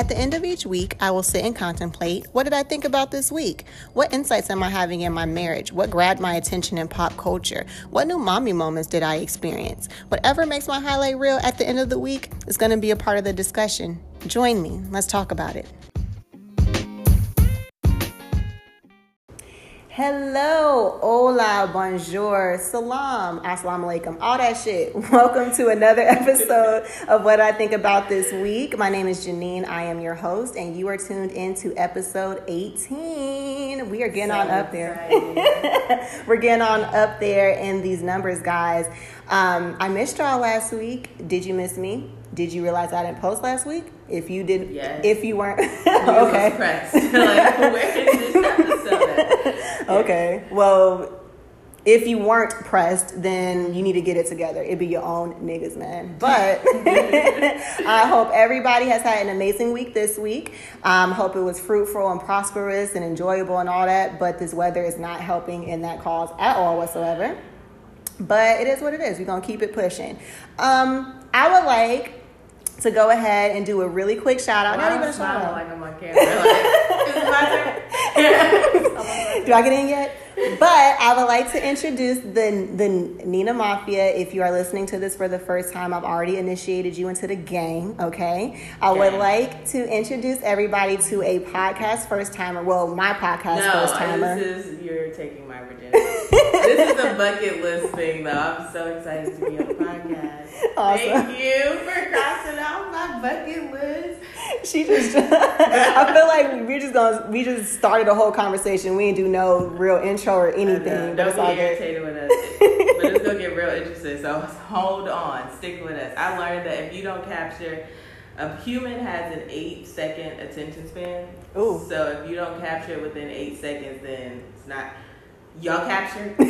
At the end of each week, I will sit and contemplate what did I think about this week? What insights am I having in my marriage? What grabbed my attention in pop culture? What new mommy moments did I experience? Whatever makes my highlight reel at the end of the week is going to be a part of the discussion. Join me. Let's talk about it. Hello, hola, bonjour, salam, assalamu alaikum, all that shit. Welcome to another episode of What I Think About This Week. My name is Janine. I am your host, and you are tuned into episode 18. We are getting on up there. We're getting on up there in these numbers, guys. Um, I missed y'all last week. Did you miss me? Did you realize I didn't post last week? If you didn't, yes. if you weren't, okay. like, where is this okay. Well, if you weren't pressed, then you need to get it together. It'd be your own niggas, man. But I hope everybody has had an amazing week this week. Um, hope it was fruitful and prosperous and enjoyable and all that. But this weather is not helping in that cause at all whatsoever. But it is what it is. We're gonna keep it pushing. Um, I would like to go ahead and do a really quick shout out. Well, Not even a shout out. Like I'm on camera. Like, do I get in yet? But I would like to introduce the the Nina Mafia. If you are listening to this for the first time, I've already initiated you into the gang. Okay, I would like to introduce everybody to a podcast first timer. Well, my podcast no, first timer. this is you're taking my virginity. this is a bucket list thing, though. I'm so excited to be on the podcast. Awesome. Thank you for crossing off my bucket list. She just, I feel like we're just gonna, we just started a whole conversation. We didn't do no real intro or anything. Don't be irritated with us. but it's gonna get real interesting. So hold on, stick with us. I learned that if you don't capture, a human has an eight second attention span. Ooh. So if you don't capture it within eight seconds, then it's not Y'all captured?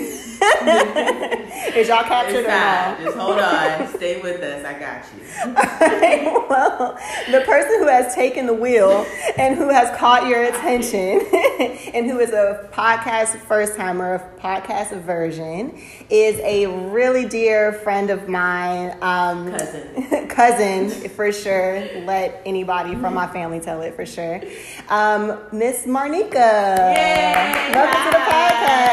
Is y'all captured or not? Just hold on. Stay with us. I got you. Right, well, the person who has taken the wheel and who has caught your attention and who is a podcast first timer, a podcast version, is a really dear friend of mine. Um, cousin. cousin, for sure. Let anybody from my family tell it for sure. Um, Miss Marnika. Yay! Welcome to the podcast.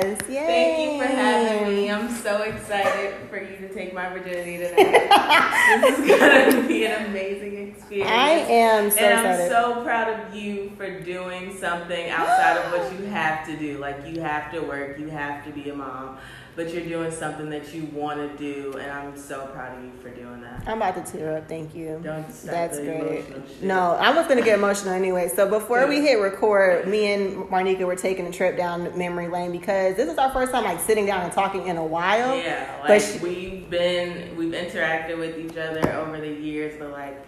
Yes. Yay. Thank you for having me. I'm so excited for you to take my virginity tonight. this is going to be an amazing experience. I am so And I'm excited. so proud of you for doing something outside of what you have to do. Like, you have to work, you have to be a mom but you're doing something that you want to do, and I'm so proud of you for doing that. I'm about to tear up. Thank you. Don't That's great. No, I was gonna get emotional anyway. So before we hit record, me and Marnika were taking a trip down memory lane because this is our first time like sitting down and talking in a while. Yeah, like she, we've been we've interacted with each other over the years, but like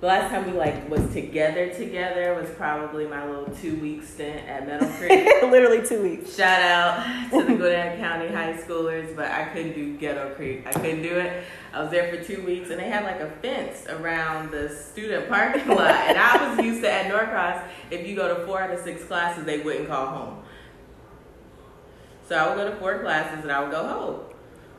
the last time we like was together together was probably my little two week stint at Meadow Creek. Literally two weeks. Shout out to the Gwinnett County high schoolers, but I couldn't do Ghetto Creek. I couldn't do it. I was there for two weeks, and they had like a fence around the student parking lot. And I was used to at Norcross, if you go to four out of six classes, they wouldn't call home. So I would go to four classes, and I would go home.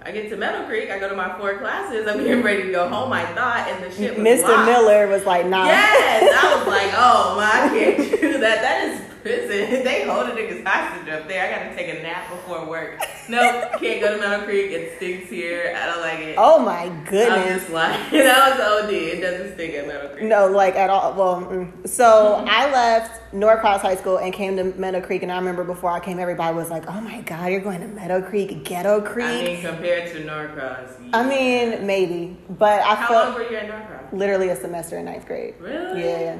I get to Meadow Creek, I go to my four classes, I'm getting ready to go home, I thought, and the shit was Mr. Locked. Miller was like, nah. Yes, I was like, oh my, I can't do that. That is prison. They hold a nigga's hostage up there. I gotta take a nap before work. Nope, can't go to Meadow Creek. It stinks here. I don't like it. Oh my goodness. I'm just like, that was OD. It doesn't stink at Meadow Creek. No, like at all. Well, mm. so I left Norcross High School and came to Meadow Creek, and I remember before I came, everybody was like, "Oh my God, you're going to Meadow Creek, Ghetto Creek." I mean, compared to Norcross. Yeah. I mean, maybe, but I How felt long were you at Norcross? Literally a semester in ninth grade. Really? Yeah.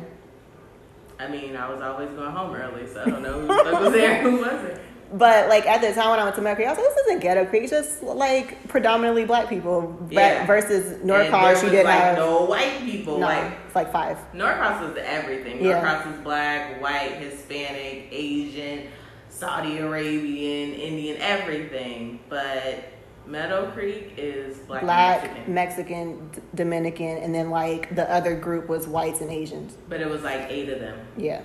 I mean, I was always going home early, so I don't know who was there, who wasn't. But like at the time when I went to Creek, I was like, "This isn't Ghetto Creek. It's just like predominantly black people." Yeah. Versus Norcross, you didn't like have no white people. No, like it's like five. Norcross was everything. Yeah. Norcross was black, white, Hispanic, Asian, Saudi Arabian, Indian, everything. But Meadow Creek is black, black Mexican. Mexican, D- Dominican, and then like the other group was whites and Asians. But it was like eight of them. Yeah.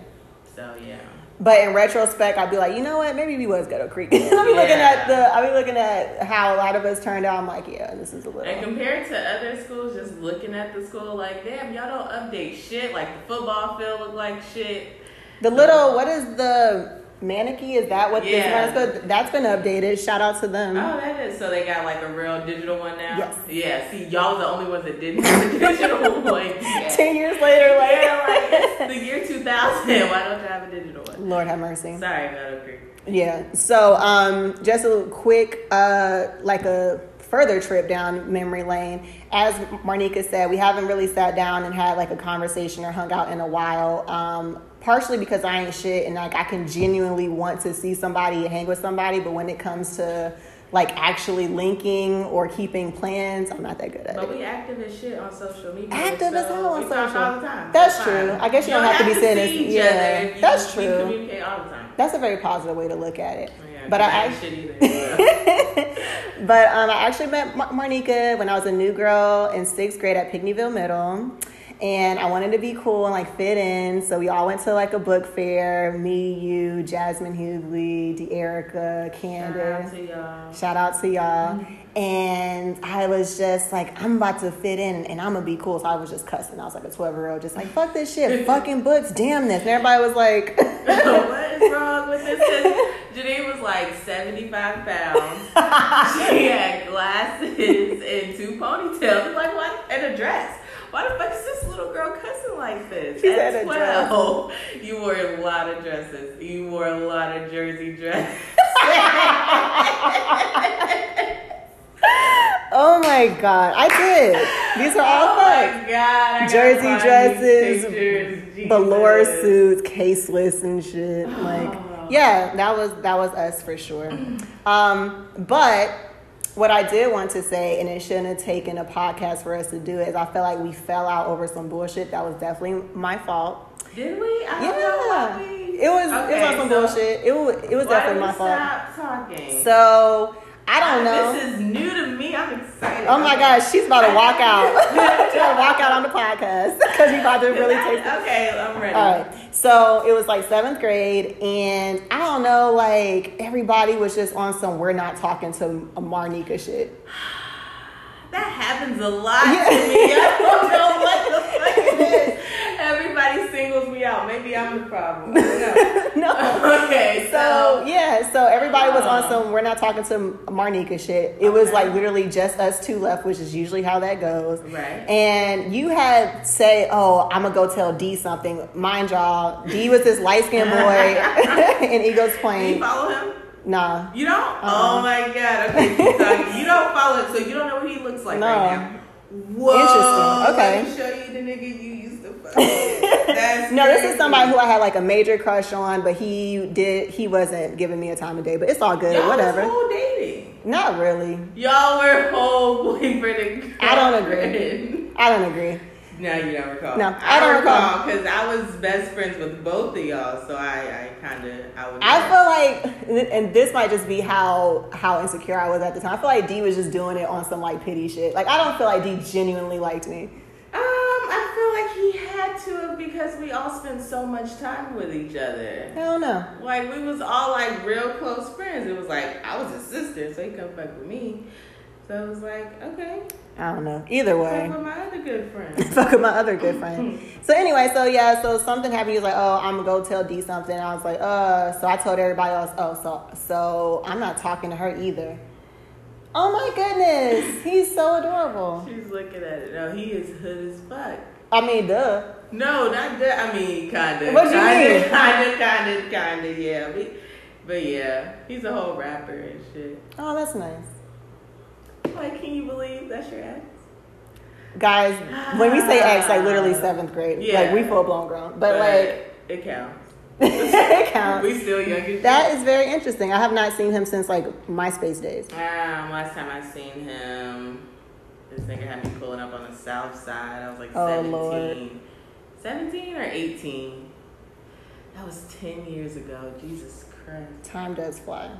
So yeah. But in retrospect, I'd be like, you know what? Maybe we was Ghetto Creek. I'll be looking at the. I'll be looking at how a lot of us turned out. I'm like, yeah, this is a little. And compared to other schools, just looking at the school, like, damn, y'all don't update shit. Like the football field look like shit. The little what is the Manicky? Is that what Yeah. this one That's been updated. Shout out to them. Oh, that is. So they got like a real digital one now. Yes. Yeah. See, y'all was the only ones that didn't have a digital one. yet. Ten years later, like, Yeah, like the year 2000. Why don't you have a digital one? Lord have mercy. Sorry, Meadow Creek. Yeah. So, um, just a quick, uh, like a further trip down memory lane. As Marnika said, we haven't really sat down and had like a conversation or hung out in a while. Um, partially because I ain't shit and like I can genuinely want to see somebody and hang with somebody, but when it comes to like actually linking or keeping plans, I'm not that good at But it. But we active as shit on social media. Active as hell on we talk social. all the time. That's fine. true. I guess you don't have to be each yeah, you, that's true. communicate all the time. That's a very positive way to look at it. Yeah, but I ain't actually. shit either. But um, I actually met Mar- Marnika when I was a new girl in sixth grade at Pinckneyville Middle. And I wanted to be cool and like fit in. So we all went to like a book fair. Me, you, Jasmine Hughley, De'Erica, Shout out Candace. to y'all. Shout out to y'all. Mm-hmm. And I was just like, I'm about to fit in and I'm gonna be cool. So I was just cussing. I was like a 12 year old, just like, fuck this shit, fucking books, damn this. And everybody was like, what is wrong with this? Janine was like 75 pounds. she had glasses and two ponytails. Like, what? And a dress. Why the fuck is this little girl cussing like this? She At said a dress. 12, you wore a lot of dresses. You wore a lot of jersey dresses. oh my God, I did. These are all oh god. I Jersey dresses, velour suits, caseless and shit. Like, yeah, that was that was us for sure. Um, but what I did want to say, and it shouldn't have taken a podcast for us to do, is I feel like we fell out over some bullshit. That was definitely my fault. Did we? I don't know Yeah, we. it was it was Okay, on some so bullshit. It was it was definitely my fault. Stop talking. So I don't know. This is new to me. I'm excited. Oh my gosh, she's about to walk out. she's about to walk out on the podcast because we about to really take. Okay, I'm ready. All right. So it was like seventh grade, and I don't know, like everybody was just on some we're not talking to Marnika shit. That happens a lot Yeah. to me. I don't know what the fuck it is. Everybody singles me out. Maybe I'm the problem. I no. Okay, So so yeah, so everybody was um, on Oh. some we're not talking to Marnika shit. It was like literally just us two left, which is usually how that goes. Right. And you had say, "Oh, I'm gonna go tell D something." Mind y'all, D was this light skinned boy in Eagles Do you follow him? Nah, You don't? Uh-uh. Oh my god. Okay, talking. You don't follow him, so you don't know looks like No. right now. Whoa. Interesting. Okay. Let me show you the nigga you used to fuck. That's no, this is somebody who I had like a major crush on, but he did he wasn't giving me a time of day. But it's all good, Y'all whatever. was dating. Not really. Y'all were whole boyfriend and I don't agree. I don't agree. No, you don't recall. No, I don't recall. because I was best friends with both of y'all, so I, I kind of, I would. I feel like, and this might just be how how insecure I was at the time. I feel like D was just doing it on some like pity shit. Like I don't feel like D genuinely liked me. Um, I feel like he had to because we all spent so much time with each other. I don't know. Like we was all like real close friends. It was like I was his sister, so he come fuck with me. So it was like okay, I don't know. Either way. fuck with my other good friend. fuck with my other good friend. So anyway, so yeah, so something happened. He was like, "Oh, I'm gonna go tell D something." I was like, "Uh," so I told everybody else, "Oh, so so I'm not talking to her either." Oh my goodness, he's so adorable. She's looking at it. No, he is hood as fuck. I mean, duh. No, not that. I mean, kind of. What you mean? Kind of, kind of, kind of. Yeah, but, but yeah, he's a whole rapper and shit. Oh, that's nice, Like, can you believe that's your ex? guys. When we say ex, like literally seventh grade, Yeah. like we full blown grown, but like it counts. it counts. We still young That is very interesting. I have not seen him since like MySpace days. Um, last time I seen him, this nigga had me pulling up on the south side. I was like Oh, 17. Lord. 17 or 18. That was 10 years ago. Jesus Christ. Time does fly.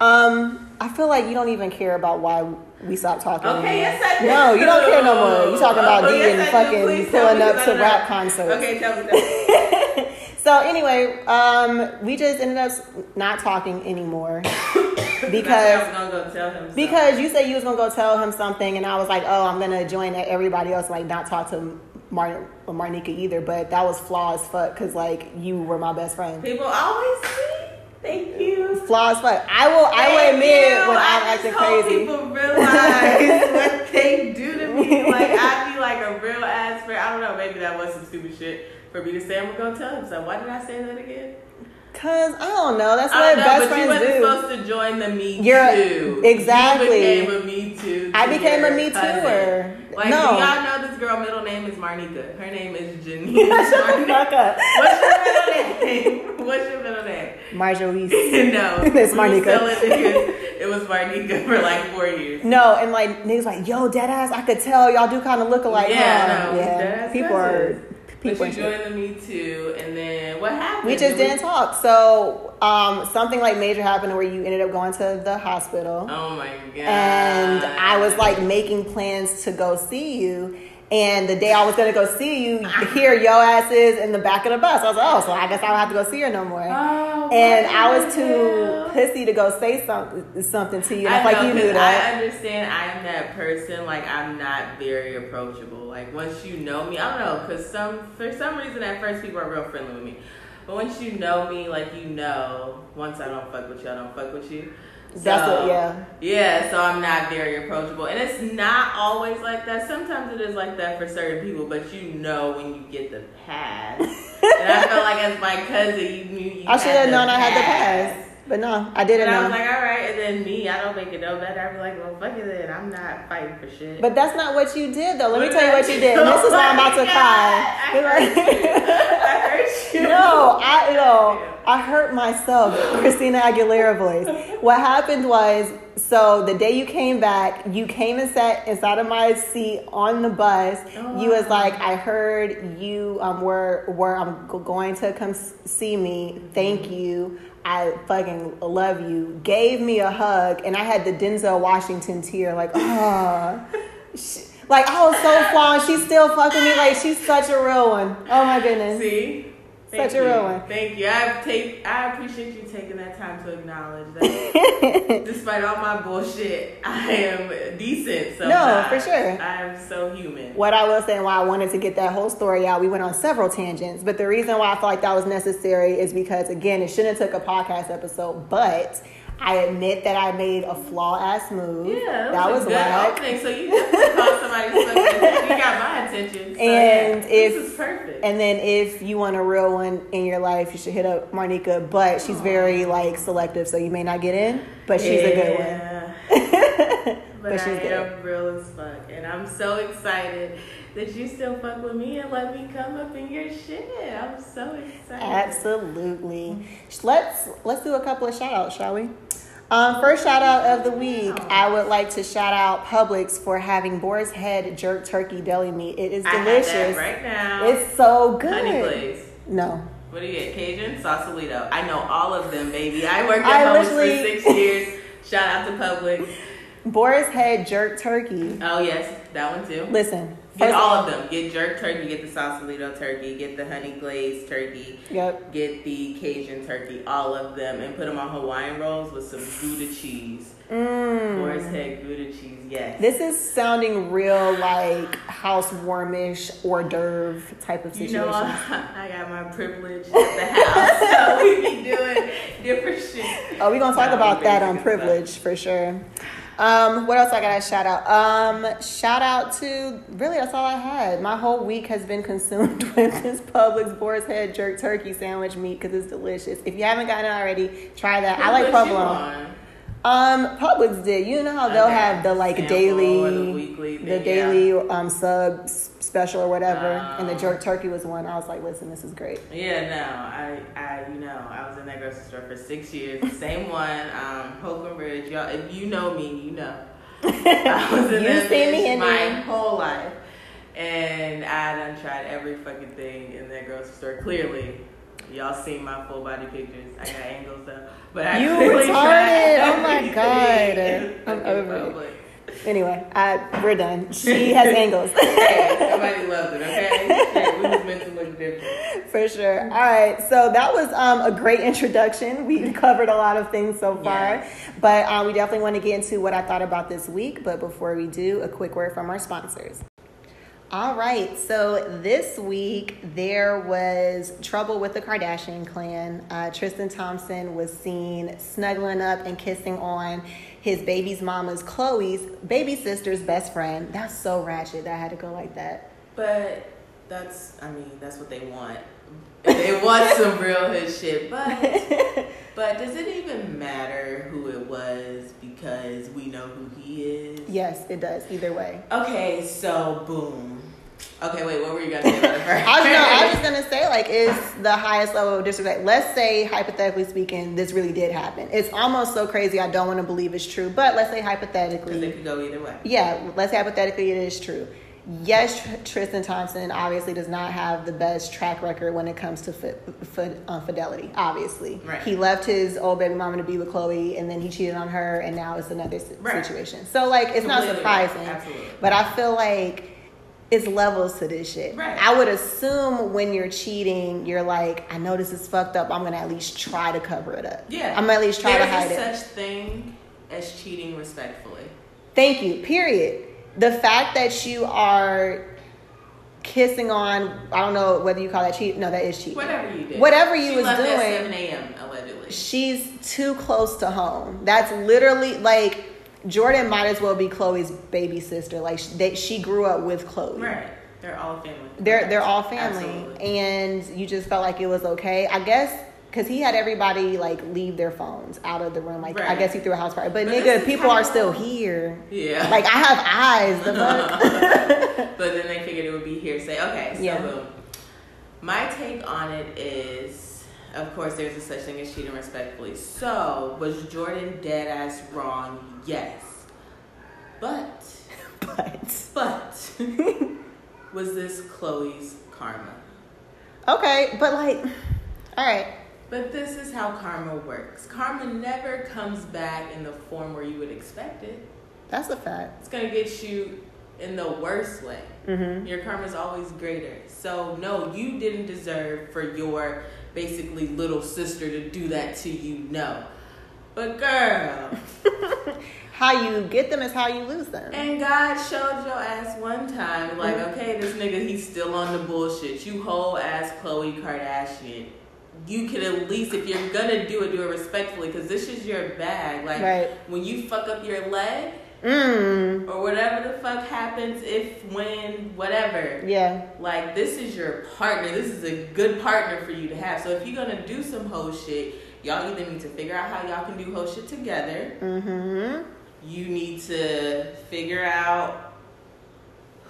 Um, I feel like you don't even care about why we stopped talking. Okay, yes I do. No, you don't care no more. You talking about Oh, D yes, and fucking pulling up to rap concerts. Okay, tell me. Me. So anyway, um, we just ended up not talking anymore I because was gonna go tell him. something. because you said you was gonna go tell him something, and I was like, oh, I'm gonna join everybody else, like not talk to Mar- Marnika either. But that was flaw as fuck because like you were my best friend. people always see. Thank you. Flaw as fuck. I will. I will Thank admit you. when I'm I just acting hope crazy. People realize what they do to me. Like I be like a real ass friend. I don't know. Maybe that was some stupid shit for me to say. I'm gonna go tell him. So why did I say that again? Cause I don't know. That's what know, best you friends wasn't do. supposed to join the Me You're- Too. exactly. You became a Me Too. I became a Me. Tooer. Like, No. do y'all know this girl middle name is Marnika? Her name is Janine. Marnika. Fuck up. What's your middle name? What's your middle name? Marjorie. no, It's Marnika. It was Marnika for like four years. No, and like niggas like, yo, dead ass, I could tell y'all do kind of look alike. Yeah, huh? no, yeah. deadass People are. People. But you joined the Me Too, and then what happened? We just Did didn't talk. So um, something like major happened where you ended up going to the hospital, Oh my god! and I was like making plans to go see you. And the day I was gonna go see you, here your ass is in the back of the bus. I was like, oh, so I guess I don't have to go see her no more. Oh, and I was too pussy to go say something something to you. And I, I feel like you knew that. I understand I am that person. Like I'm not very approachable. Like once you know me, I don't know, cause some for some reason at first people are real friendly with me, but once you know me, like you know, once I don't fuck with you, I don't fuck with you. That's So, what, yeah. Yeah, so I'm not very approachable, and it's not always like that. Sometimes it is like that for certain people, but you know when you get the pass. and I felt like as my cousin, you knew you. I should have known I had the pass, but no, I didn't and I know. was like, all right. And then me, I don't make it no better. I'm like, well, fuck it then. I'm not fighting for shit. But that's not what you did, though. Let me tell you what you did. And this is why I'm about to Oh God, I hurt cry. I hurt you. no, I no, I hurt myself. Christina Aguilera voice. What happened was, so the day you came back, you came and sat inside of my seat on the bus. Oh, you was like, I heard you um were were I'm going to come see me. Thank you. I fucking love you. Gave me a hug, and I had the Denzel Washington tear, like, ah. Like I was so flawed. She's still fucking me. Like she's such a real one. Oh my goodness. See? Such Thank a real one. Thank you. I take. I appreciate you taking that time to acknowledge that. Despite all my bullshit, I am decent. So No, Sometimes. for sure. I am so human. What I will say and why I wanted to get that whole story out, we went on several tangents, but the reason why I felt like that was necessary is because again, it shouldn't have took a podcast episode, but I admit that I made a flaw ass move. Yeah, that was a good whack. opening. So you definitely caught somebody's attention. You got my attention. So And yeah, if- this is perfect. And then if you want a real one in your life, you should hit up Marnika, but she's very like selective, so you may not get in, but she's a good one. Yeah. But, But I she's good. am real as fuck, and I'm so excited that you still fuck with me and let me come up in your shit. I'm so excited. Absolutely. Let's let's do a couple of shout outs, shall we? Um, first shout out of the week, I would like to shout out Publix for having Boar's Head jerk turkey deli meat. It is I delicious. that right now. It's so good. honey glaze. No. What do you get? Cajun, Sausalito. I know all of them, baby. I worked I at Publix for six years. Shout out to Publix. Boar's Head jerk turkey. Oh yes, that one too. Listen. Get first- all of them. Get jerk turkey. Get the Sausalito turkey. Get the honey glazed turkey. Yep. Get the Cajun turkey. All of them, and put them on Hawaiian rolls with some Gouda cheese. Mm. Head Gouda cheese. Yes. This is sounding real like housewarmish hors d'oeuvre type of situation. you know, I got my privilege at the house, so we be doing different shit. Oh, we're gonna talk about that on basic stuff. privilege for sure. Um, what else I gotta shout out? Um, shout out to really that's all I had. My whole week has been consumed with this Publix Boar's Head jerk turkey sandwich meat because it's delicious. If you haven't gotten it already, try that. I like Who put you provolone. on? Um, Publix did. You know how they'll Okay. have the like Sample daily, the weekly the thing, daily um sub s- special or whatever, and the jerk turkey was one. I was like, listen, this is great. Yeah, no, I, I, you know, I was in that grocery store for six years. The same one, um, Holcomb Bridge. Y'all, if you know me, you know. I was in You that see me in my there. whole life, and I done tried every fucking thing in that grocery store. Clearly, y'all seen my full body pictures. I got angles though, but I You retarded. tried Oh my God. I'm over it. Anyway, I, we're done. She has angles. hey, somebody loved it, okay? We was meant to look different. For sure. All right. So that was um, a great introduction. We covered a lot of things so far, but uh, we definitely want to get into what I thought about this week. But before we do, a quick word from our sponsors. All right, so this week there was trouble with the Kardashian clan. Uh, Tristan Thompson was seen snuggling up and kissing on his baby's mama's Khloe's baby sister's best friend. That's so ratchet that I had to go like that. But that's, I mean, that's what they want. They want some real hood shit, but but does it even matter who it was because we know who he is? Yes, it does. Either way. Okay, so boom. Okay, wait, what were you gonna say about it first? I was, no, I was just gonna say like it's the highest level of disrespect. Let's say hypothetically speaking, this really did happen. It's almost so crazy I don't want to believe it's true. But let's say Because hypothetically, it could go either way. yeah, let's say hypothetically it is true. Yes, Tristan Thompson obviously does not have the best track record when it comes to fi- fi- uh, fidelity. Obviously, Right. he left his old baby mama to be with Khloe, and then he cheated on her, and now it's another Right. situation. So like, it's not Completely right. surprising. Absolutely. But I feel like it's levels to this shit. Right. I would assume when you're cheating, you're like, I know this is fucked up. I'm gonna at least try to cover it up. Yeah. I'm gonna at least try There's to hide it. such thing as cheating respectfully. Thank you. Period. The fact that you are kissing on, I don't know whether you call that cheat. No, that is cheating. Whatever you did. Whatever you she was doing. At 7 a.m. allegedly. She's too close to home. That's literally like Jordyn might as well be Khloe's baby sister. Like she, they, she grew up with Khloe. Right. They're all family. They're they're all family, Absolutely. and you just felt like it was okay. I guess because he had everybody like leave their phones out of the room. Like I guess he threw a house party, but, But nigga, people are still here. Yeah. Like I have eyes. The fuck. but then they figured it would be hearsay. Okay, so Yeah. boom. My take on it is, of course, there's a such thing as cheating respectfully. So, was Jordyn dead ass wrong? Yes. But, but but, was this Khloe's karma? okay, but like, all right. But this is how karma works. Karma never comes back in the form where you would expect it. That's a fact. It's gonna get you in the worst way. Mm-hmm. Your karma is always greater. So no, you didn't deserve for your basically little sister to do that to you. No, but girl, How you get them is how you lose them. and God showed your ass one time, like, okay, this nigga, he's still on the bullshit. You whole ass Khloe Kardashian. You can at least, if you're gonna do it, do it respectfully, because this is your bag. Like Right. when you fuck up your leg Mm. or whatever the fuck happens, if, when, whatever. Yeah. Like this is your partner. This is a good partner for you to have. So if you're gonna do some whole shit, y'all either need to figure out how y'all can do whole shit together. Mm-hmm. You need to figure out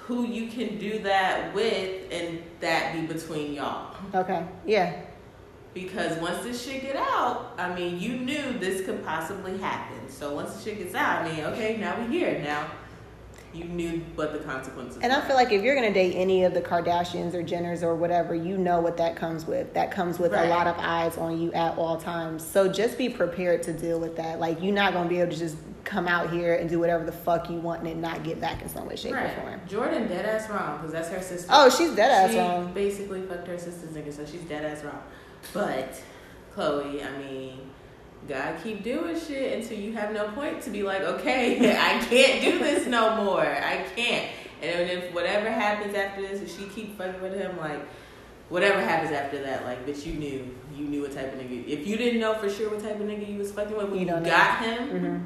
who you can do that with, and that be between y'all. Okay. Yeah. Because once this shit get out, I mean, you knew this could possibly happen. So once the shit gets out, I mean, okay, now we're here. Now you knew what the consequences. And I feel like if you're gonna date any of the Kardashians or Jenners or whatever, you know what that comes with. That comes with Right. a lot of eyes on you at all times. So just be prepared to deal with that. Like you're not gonna be able to just come out here and do whatever the fuck you want and not get back in some way, shape, or form. Jordyn dead ass wrong because that's her sister. Oh, she's dead ass she wrong. basically fucked her sister's nigga, so she's dead ass wrong. But Khloe, I mean, God keep doing shit until you have no point to be like, okay, I can't do this no more. I can't. And if whatever happens after this, if she keep fucking with him, like whatever happens after that, like, bitch, you knew, you knew what type of nigga. If you didn't know for sure what type of nigga you was fucking with when You you, don't know. got him, hmm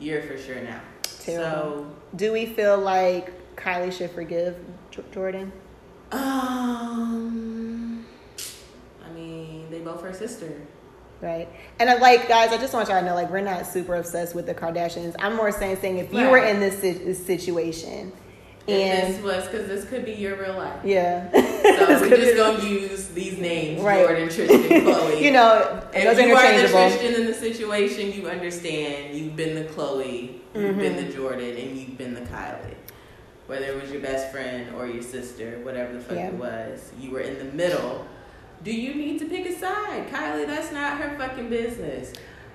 you're for sure now. Terrible. Do we feel like Kylie should forgive Jordyn? Um, her sister. Right. And I like, guys, I just want y'all to know, like, we're not super obsessed with the Kardashians. I'm more saying, saying if you Right. were in this, si- this situation and this was because this could be your real life. yeah, So we're just gonna use these names: Right. Jordyn, Tristan, Khloe. you know, if you are the. Tristan in the situation, you understand. You've been the Khloe, you've been Mm-hmm. the Jordyn, and you've been the Kylie. Whether it was your best friend or your sister, whatever the fuck Yeah. it was, you were in the middle. Do you need to pick a side, Kylie? That's not her fucking business.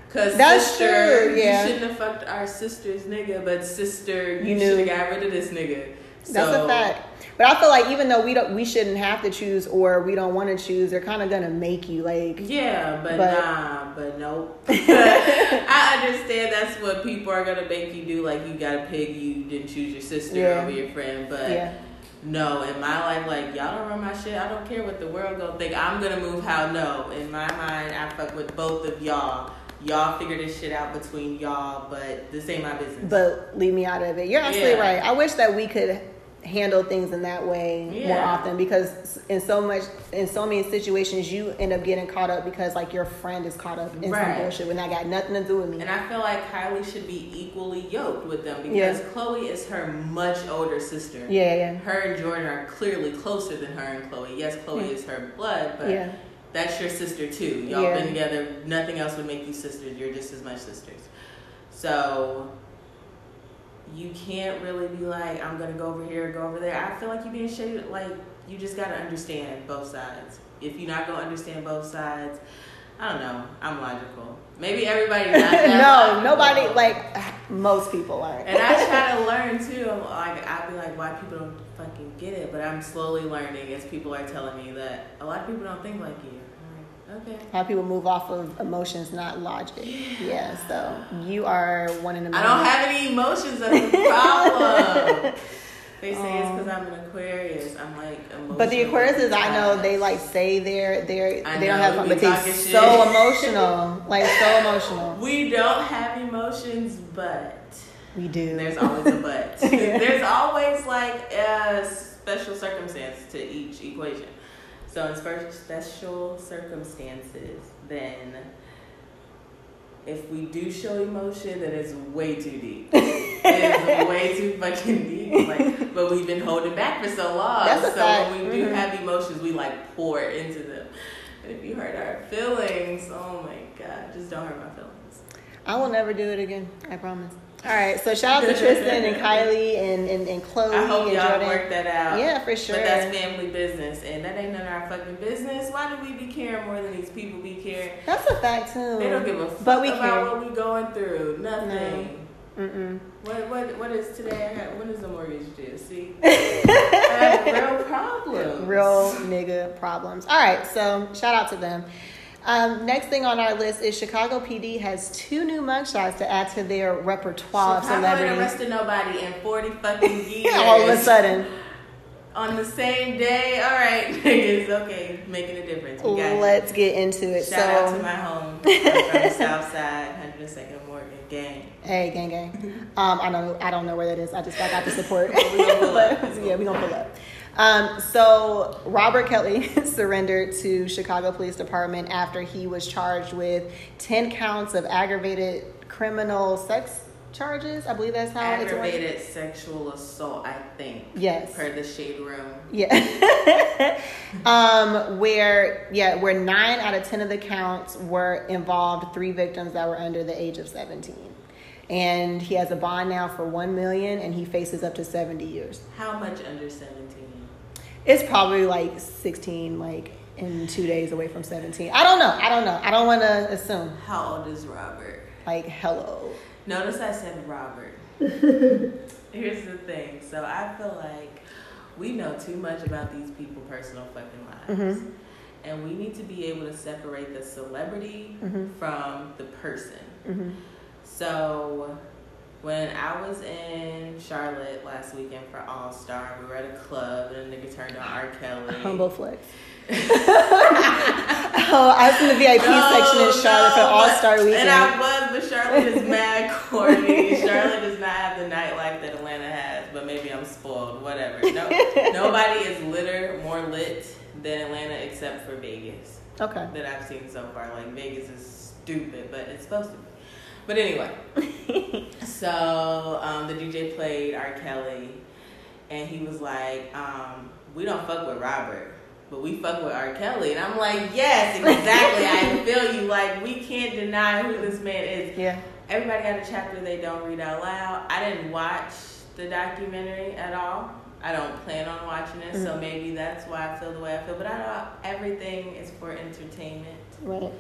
Cause That's sister, true, yeah. you shouldn't have fucked our sister's nigga, but sister, you, You should knew. have got rid of this nigga. That's So- a fact. But I feel like even though we don't, we shouldn't have to choose, or we don't want to choose, they're kind of gonna make you like. Yeah, but, But- nah, but nope. I understand that's what people are gonna make you do. Like you got to pick, you didn't choose your sister Yeah. over your friend, but Yeah. No, in my life, like y'all don't run my shit. I don't care what the world gonna think. I'm gonna move how no. In my mind, I fuck with both of y'all. Y'all figure this shit out between y'all, but this ain't my business. But leave me out of it. You're absolutely Yeah. right. I wish that we could handle things in that way more often because in so much in so many situations you end up getting caught up because like your friend is caught up in some bullshit when that got nothing to do with me. And I feel like Kylie should be equally yoked with them because Yeah. Khloe is her much older sister. yeah, yeah. Her and Jordyn are clearly closer than her and Khloe. Yes, Khloe Yeah. is her blood, but Yeah. that's your sister too. Y'all Yeah. been together. Nothing else would make you sisters. You're just as much sisters. So you can't really be like, I'm gonna go over here, go over there. I feel like you're being shaded. Like you just gotta understand both sides. If you're not gonna understand both sides, I don't know. I'm logical. Maybe everybody no, logical. nobody like most people aren't. And I try to learn too. I'm like, I'd be like, why people don't fucking get it? But I'm slowly learning as people are telling me that a lot of people don't think like you. Okay. Of people move off of emotions, not logic. Yeah, so you are one in a I million. I don't have any emotions. That's the problem. they say it's because um, I'm an Aquarius. I'm like emotional. But the Aquariuses, I know they like say they're they're I they don't know, have fun, but they're so emotional, like so emotional. We don't have emotions, but We do. there's always a but. there's always like a special circumstance to each equation. So in special circumstances, then if we do show emotion, then it's way too deep. it's way too fucking deep. Like, but we've been holding back for so long. That's a so fact. when we do Mhm. have emotions, we like pour into them. And if you hurt our feelings, oh my god, just don't hurt my feelings. I will never do it again. I promise. All right, so shout out to Tristan and Kylie and, and, and Khloe I hope and y'all Jordyn. work that out. Yeah, for sure. But that's family business, and that ain't none of our fucking business. Why do we be caring more than these people be caring? That's a fact too. They don't give a fuck But we about care. what we going through. Nothing. Mm-mm. What what what is today? I got, when is the mortgage due? See, I have real problems. Real nigga problems. All right, so shout out to them. Um, next thing on our list is Chicago PD has two new mugshots to add to their repertoire of Chicago ain't celebrities. arrested nobody in forty fucking years. All of a sudden, on the same day. All right, niggas. Okay, making a difference. We got you. let's get into it. Shout out to so, my home I'm from the South Side, 102nd Morgan gang. hey, gang, gang. Um, I know, I don't know where that is. I just I got the support. We gonna pull up. But, yeah, we gonna pull up. Um, so Robert Kelly surrendered to Chicago Police Department after he was charged with ten counts of aggravated criminal sex charges. I believe that's how it's worded. Aggravated sexual assault, I think. Yes. Per the shade room. Yeah. um, where yeah, where nine out of ten of the counts were involved three victims that were under the age of seventeen. And he has a bond now for one million and he faces up to seventy years. How much under 17? It's probably like sixteen, like in two days away from seventeen. I don't know. I don't know. I don't wanna assume. How old is Robert? Like hello. Notice I said Robert. Here's the thing. So I feel like we know too much about these people' personal fucking lives. Mhm. And we need to be able to separate the celebrity Mhm. from the person. hmm So when I was in Charlotte last weekend for All Star, we were at a club and a nigga turned on R. Kelly. Humble flex. oh, I was in the VIP section in Charlotte for All Star Weekend. And I was, but Charlotte is mad corny. Charlotte does not have the nightlife that Atlanta has, but maybe I'm spoiled. Whatever. No, nobody is litter more lit than Atlanta except for Vegas okay. that I've seen so far. Like Vegas is stupid, but it's supposed to be. But anyway, so um, the DJ played R. Kelly, and he was like, um, "We don't fuck with Robert, but we fuck with R. Kelly." And I'm like, "Yes, exactly. I feel you. Like we can't deny who this man is." Yeah. Everybody got a chapter they don't read out loud. I didn't watch the documentary at all. I don't plan on watching it, so Mhm. maybe that's why I feel the way I feel. But I know everything is for entertainment. Right.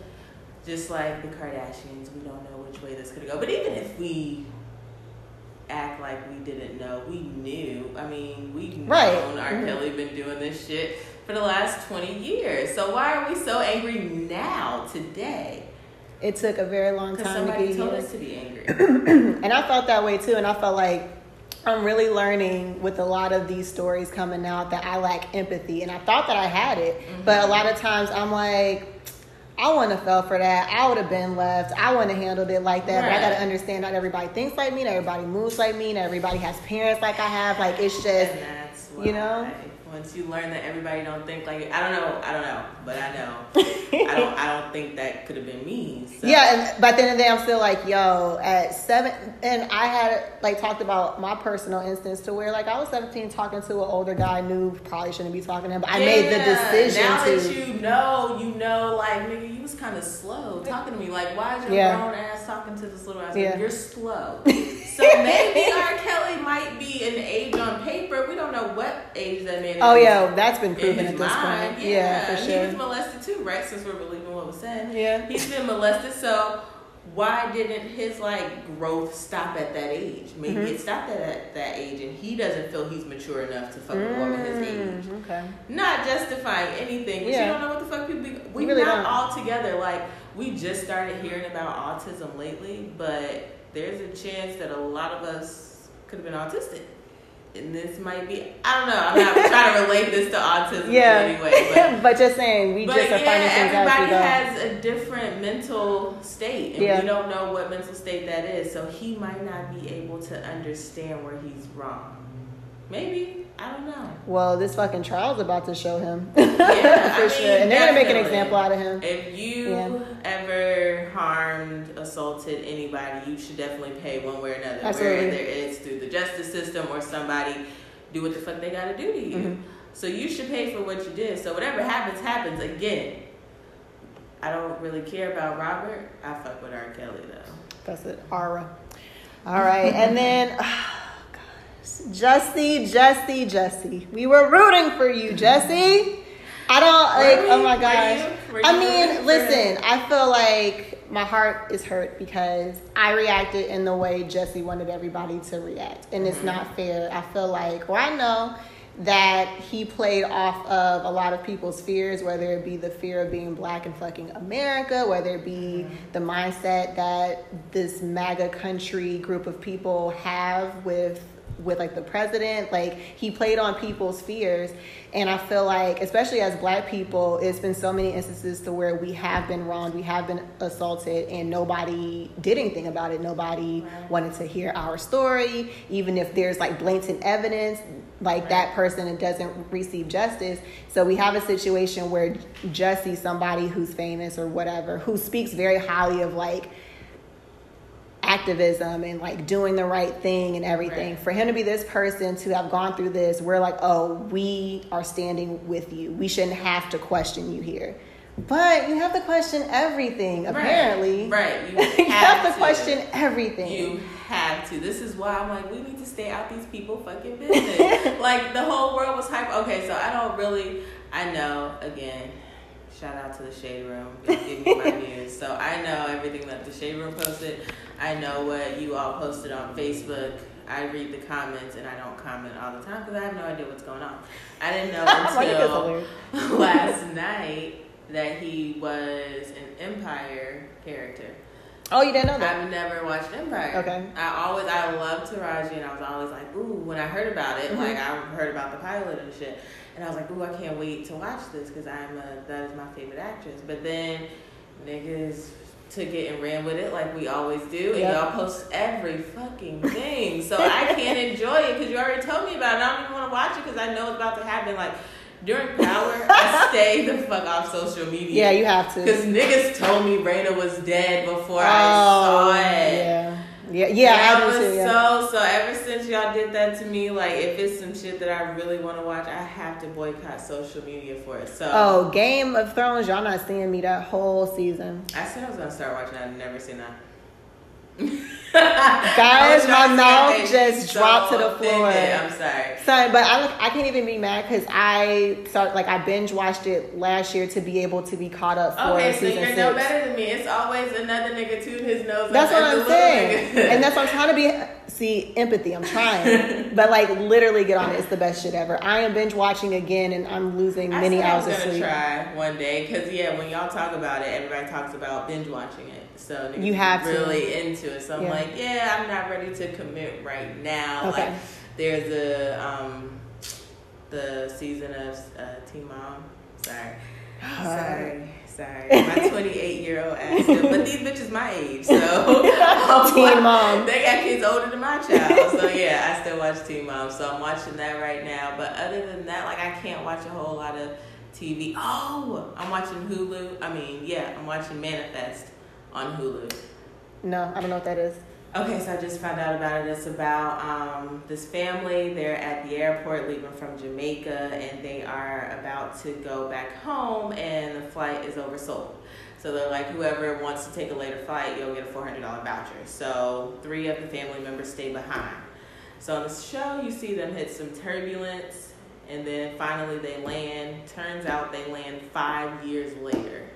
Just like the Kardashians, we don't know which way this could go. But even if we act like we didn't know, we knew. I mean, we've known Right. R. Mhm. Kelly been doing this shit for the last twenty years. So why are we so angry now, today? It took a very long time to somebody get told here. us to be angry. and I felt that way too. And I felt like I'm really learning with a lot of these stories coming out that I lack empathy. And I thought that I had it, but a lot of times I'm like, I wouldn't have fell for that. I would have been left. I wouldn't have handled it like that. But I got to understand not everybody thinks like me, not everybody moves like me, not everybody has parents like I have. Like it's just, And that's why you know? Once you learn that everybody don't think like you, I don't know, I don't know, but I know. I don't I don't think that could have been me. So. Yeah, and but then and then I'm still like, yo, at seven, and I had like talked about my personal instance to where like I was 17 talking to an older guy, I knew probably shouldn't be talking to him, but I made the decision Now to. that you know, you know, like nigga, you was kind of slow talking to me. Like, why is your Yeah. grown ass talking to this little ass? Yeah. You're slow. so maybe R. Kelly might be an age on paper. We don't know what age that man is. Oh yeah, that's been proven at this mind. point. Yeah, for sure. He was molested too, right? Since we're believing what was said. Yeah. He's been molested, so why didn't his like growth stop at that age? Maybe Mhm. it stopped at that, that age, and he doesn't feel he's mature enough to fuck a woman his age. Mm, okay. Not justifying anything, but Yeah. you don't know what the fuck people. Be, we really not don't. all together. Like we just started hearing about autism lately, but there's a chance that a lot of us could have been autistic. And this might be, I don't know, I'm not trying to relate this to autism Yeah. anyway, but but just saying, we but just are finding yeah, things out as everybody go. has a different mental state, and Yeah. we don't know what mental state that is. So he might not be able to understand where he's wrong. Maybe I don't know. well, this fucking trial's about to show him Yeah, for I mean, sure, and they're gonna make an example out of him. If you Yeah. Assaulted anybody, you should definitely pay one way or another. Absolutely. Whether it's through the justice system or somebody do what the fuck they gotta do to you. Mhm. So you should pay for what you did. So whatever happens, happens. Again, I don't really care about Robert. I fuck with R. Kelly though. That's it, Ara. All right, and then Jesse, Jesse, Jesse. We were rooting for you, Jesse. I don't like. Oh my Were gosh. you? Were I mean, listen. I feel like my heart is hurt because I reacted in the way Jesse wanted everybody to react, and it's Mhm. not fair. I feel like, well, I know that he played off of a lot of people's fears, whether it be the fear of being black and fucking America, whether it be the mindset that this MAGA country group of people have with with like the president like he played on people's fears. And i feel like especially as black people it's been so many instances to where we have been wronged we have been assaulted and nobody did anything about it. Nobody Right. wanted to hear our story even if there's like blatant evidence like that person doesn't receive justice. So we have a situation where jesse somebody who's famous or whatever who speaks very highly of like activism and like doing the right thing and everything. Right. For him to be this person to have gone through this, we're like, oh, we are standing with you. We shouldn't have to question you here. But you have to question everything, apparently. right? You you have to question everything. You have to. This is why I'm like, we need to stay out these people fucking business. like the whole world was hype. Okay, so I don't really. I know. Again, shout out to the Shade Room. Give me my news. So I know everything that the Shade Room posted. I know what you all posted on Facebook. I read the comments and I don't comment all the time because I have no idea what's going on. I didn't know until last night that he was an Empire character. oh, you didn't know that? I've never watched Empire. Okay. I always I loved Taraji and I was always like, ooh, when I heard about it, Mhm. like I heard about the pilot and shit. And I was like, ooh, I can't wait to watch this because I'm a that is my favorite actress. But then niggas it and ran with it like we always do, and Yep. y'all post every fucking thing. So I can't enjoy it because you already told me about it. I don't even want to watch it because I know it's about to happen. Like during Power, I stay the fuck off social media. yeah, you have to. Because niggas told me Raina was dead before I saw oh, it. Oh, Yeah. Yeah, yeah, I was too. Yeah. so so. Ever since y'all did that to me, like if it's some shit that I really want to watch, I have to boycott social media for it. So Oh, Game of Thrones, y'all not seeing me that whole season. I said I was gonna start watching. that. I've never seen that. Guys, my mouth just say dropped to the floor. I'm sorry. Son, but I I can't even be mad because I start like I binge watched it last year to be able to be caught up for Okay, so season you're six. no better than me. It's always another nigga tooting his nose. That's what I'm saying, nigga. and that's what I'm trying to be. See, empathy. I'm trying, but like literally, get on it. It's the best shit ever. I am binge watching again, and I'm losing I many hours of was gonna sleep. try one day because yeah, when y'all talk about it, everybody talks about binge watching it. So You have to. really into it. So I'm Yeah. like, yeah, I'm not ready to commit right now. Okay. Like, there's a um, the season of uh, Teen Mom. Sorry, sorry, sorry. My 28 year old ass, but these bitches my age, so I'm Teen Mom. They got kids older than my child, so yeah, I still watch Teen Mom. So I'm watching that right now. But other than that, like I can't watch a whole lot of TV. Oh, I'm watching Hulu. I mean, yeah, I'm watching Manifest on Hulu. No, I don't know what that is. Okay, so I just found out about it. It's about um, this family. They're at the airport leaving from Jamaica, and they are about to go back home, and the flight is oversold. So they're like, whoever wants to take a later flight, you'll get a $400 voucher. So three of the family members stay behind. So on the show, you see them hit some turbulence, and then finally they land. Turns out they land five years later.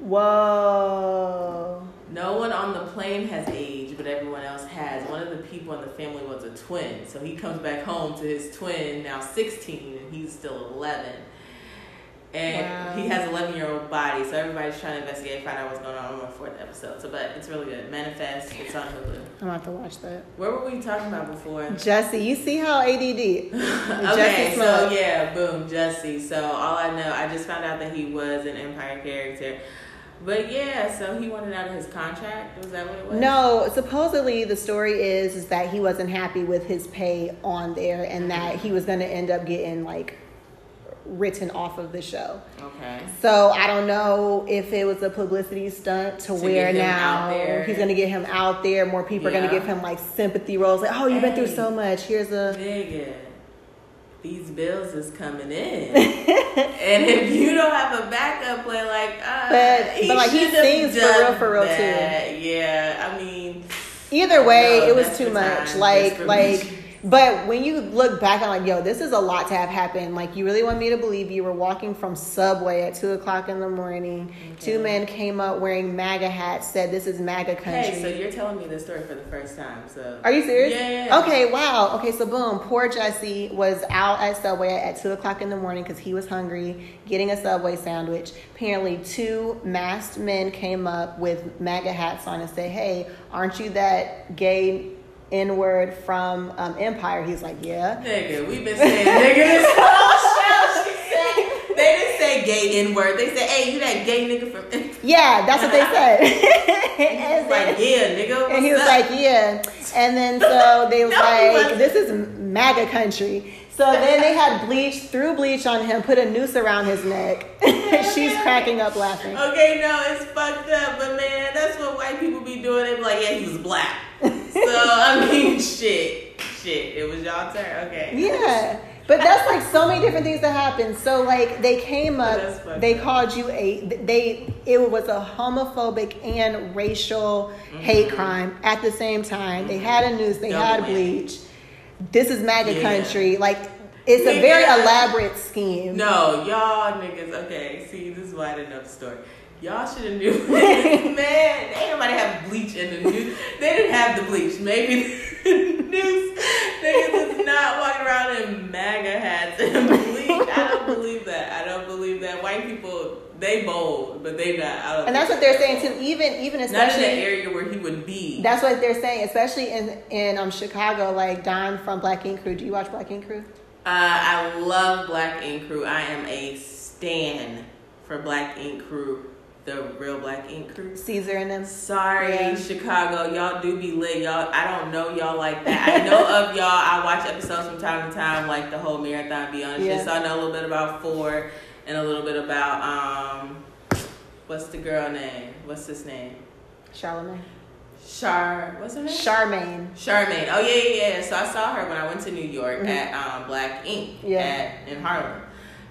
Whoa. No one on the plane has aged, but everyone else has. One of the people in the family was a twin, so he comes back home to his twin, now 16, and he's still 11. And Wow. he has 11 year old body, so everybody's trying to investigate, find out what's going on on the fourth episode. So, but it's really good. Manifest, it's on Hulu. I'm have to watch that. Where were we talking about before? Jussie, you see how ADD? okay, so yeah, boom, Jussie. So all I know, I just found out that he was an Empire character. But yeah, so he wanted out of his contract. Was that what it was? No, supposedly the story is, is that he wasn't happy with his pay on there and that he was going to end up getting like written off of the show. Okay. So I don't know if it was a publicity stunt to, To where now he's going to get him out there. More people are going to give him like sympathy roles. Like, oh, you've been through so much. Here's a. Nigga, these bills is coming in. and if you don't have a backup plan, like, uh, But- but, like, he sings for real, for real, too. Yeah, I mean, Either way, No, it was too much. time. Like, like. But when you look back, I'm like, yo, this is a lot to have happened. Like, you really want me to believe you were walking from Subway at two o'clock in the morning. Two men came up wearing MAGA hats, said, "This is MAGA country." hey, so you're telling me this story for the first time, so. Are you serious? Yeah, yeah, yeah. Okay, wow. Okay, so boom, poor Jussie was out at Subway at two o'clock in the morning because he was hungry, getting a Subway sandwich. Apparently, two masked men came up with MAGA hats on and said, "Hey, aren't you that gay N word from um, Empire?" He's like, "Yeah." Nigga, we've been saying nigga this whole show. She said, they didn't say gay N word. They said, hey, you that gay nigga from. Empire. Yeah, that's what they said. And, like, yeah, nigga. And he was up? like, "Yeah," and then so they was No, like. "This is MAGA country." So then they had bleach, threw bleach on him, put a noose around his neck. She's cracking up laughing. Okay, no, it's fucked up, but man, that's what white people be doing. They be like, yeah, he was black. so I mean, shit, shit, it was y'all turn. Okay. Yeah. But that's like so many different things that happen. So like they came up, they called you a they it was a homophobic and racial hate mm-hmm. crime at the same time. They mm-hmm. had a noose, they Double had bleach. This is MAGA Yeah. country. Like it's a very elaborate scheme. No, y'all niggas. Okay, see, this is why I didn't know the story. Y'all should have knew. Man, ain't nobody have bleach in the news. They didn't have the bleach. Maybe the news niggas is not walking around in MAGA hats and bleach. I don't believe that. I don't believe that. White people, they bold, but they not. I don't And that's what they're saying too. Even even especially Not in the area where he would be. That's what they're saying, especially in in um, Chicago. Like Don from Black Ink Crew. Do you watch Black Ink Crew? Uh, I love Black Ink Crew. I am a stan for Black Ink Crew, the real Black Ink Crew. Caesar and them. Sorry, Yeah. Chicago. Y'all do be lit. Y'all, I don't know y'all like that. I know of y'all. I watch episodes from time to time, like the whole Marathon Beyond Yeah. shit. So I know a little bit about Phor and a little bit about, um, what's the girl name? What's his name? Charlemagne. Char, what's her name? Charmaine. Charmaine. Oh yeah, yeah, yeah. So I saw her when I went to New York Mhm. at um, Black Ink Yeah. at in Harlem.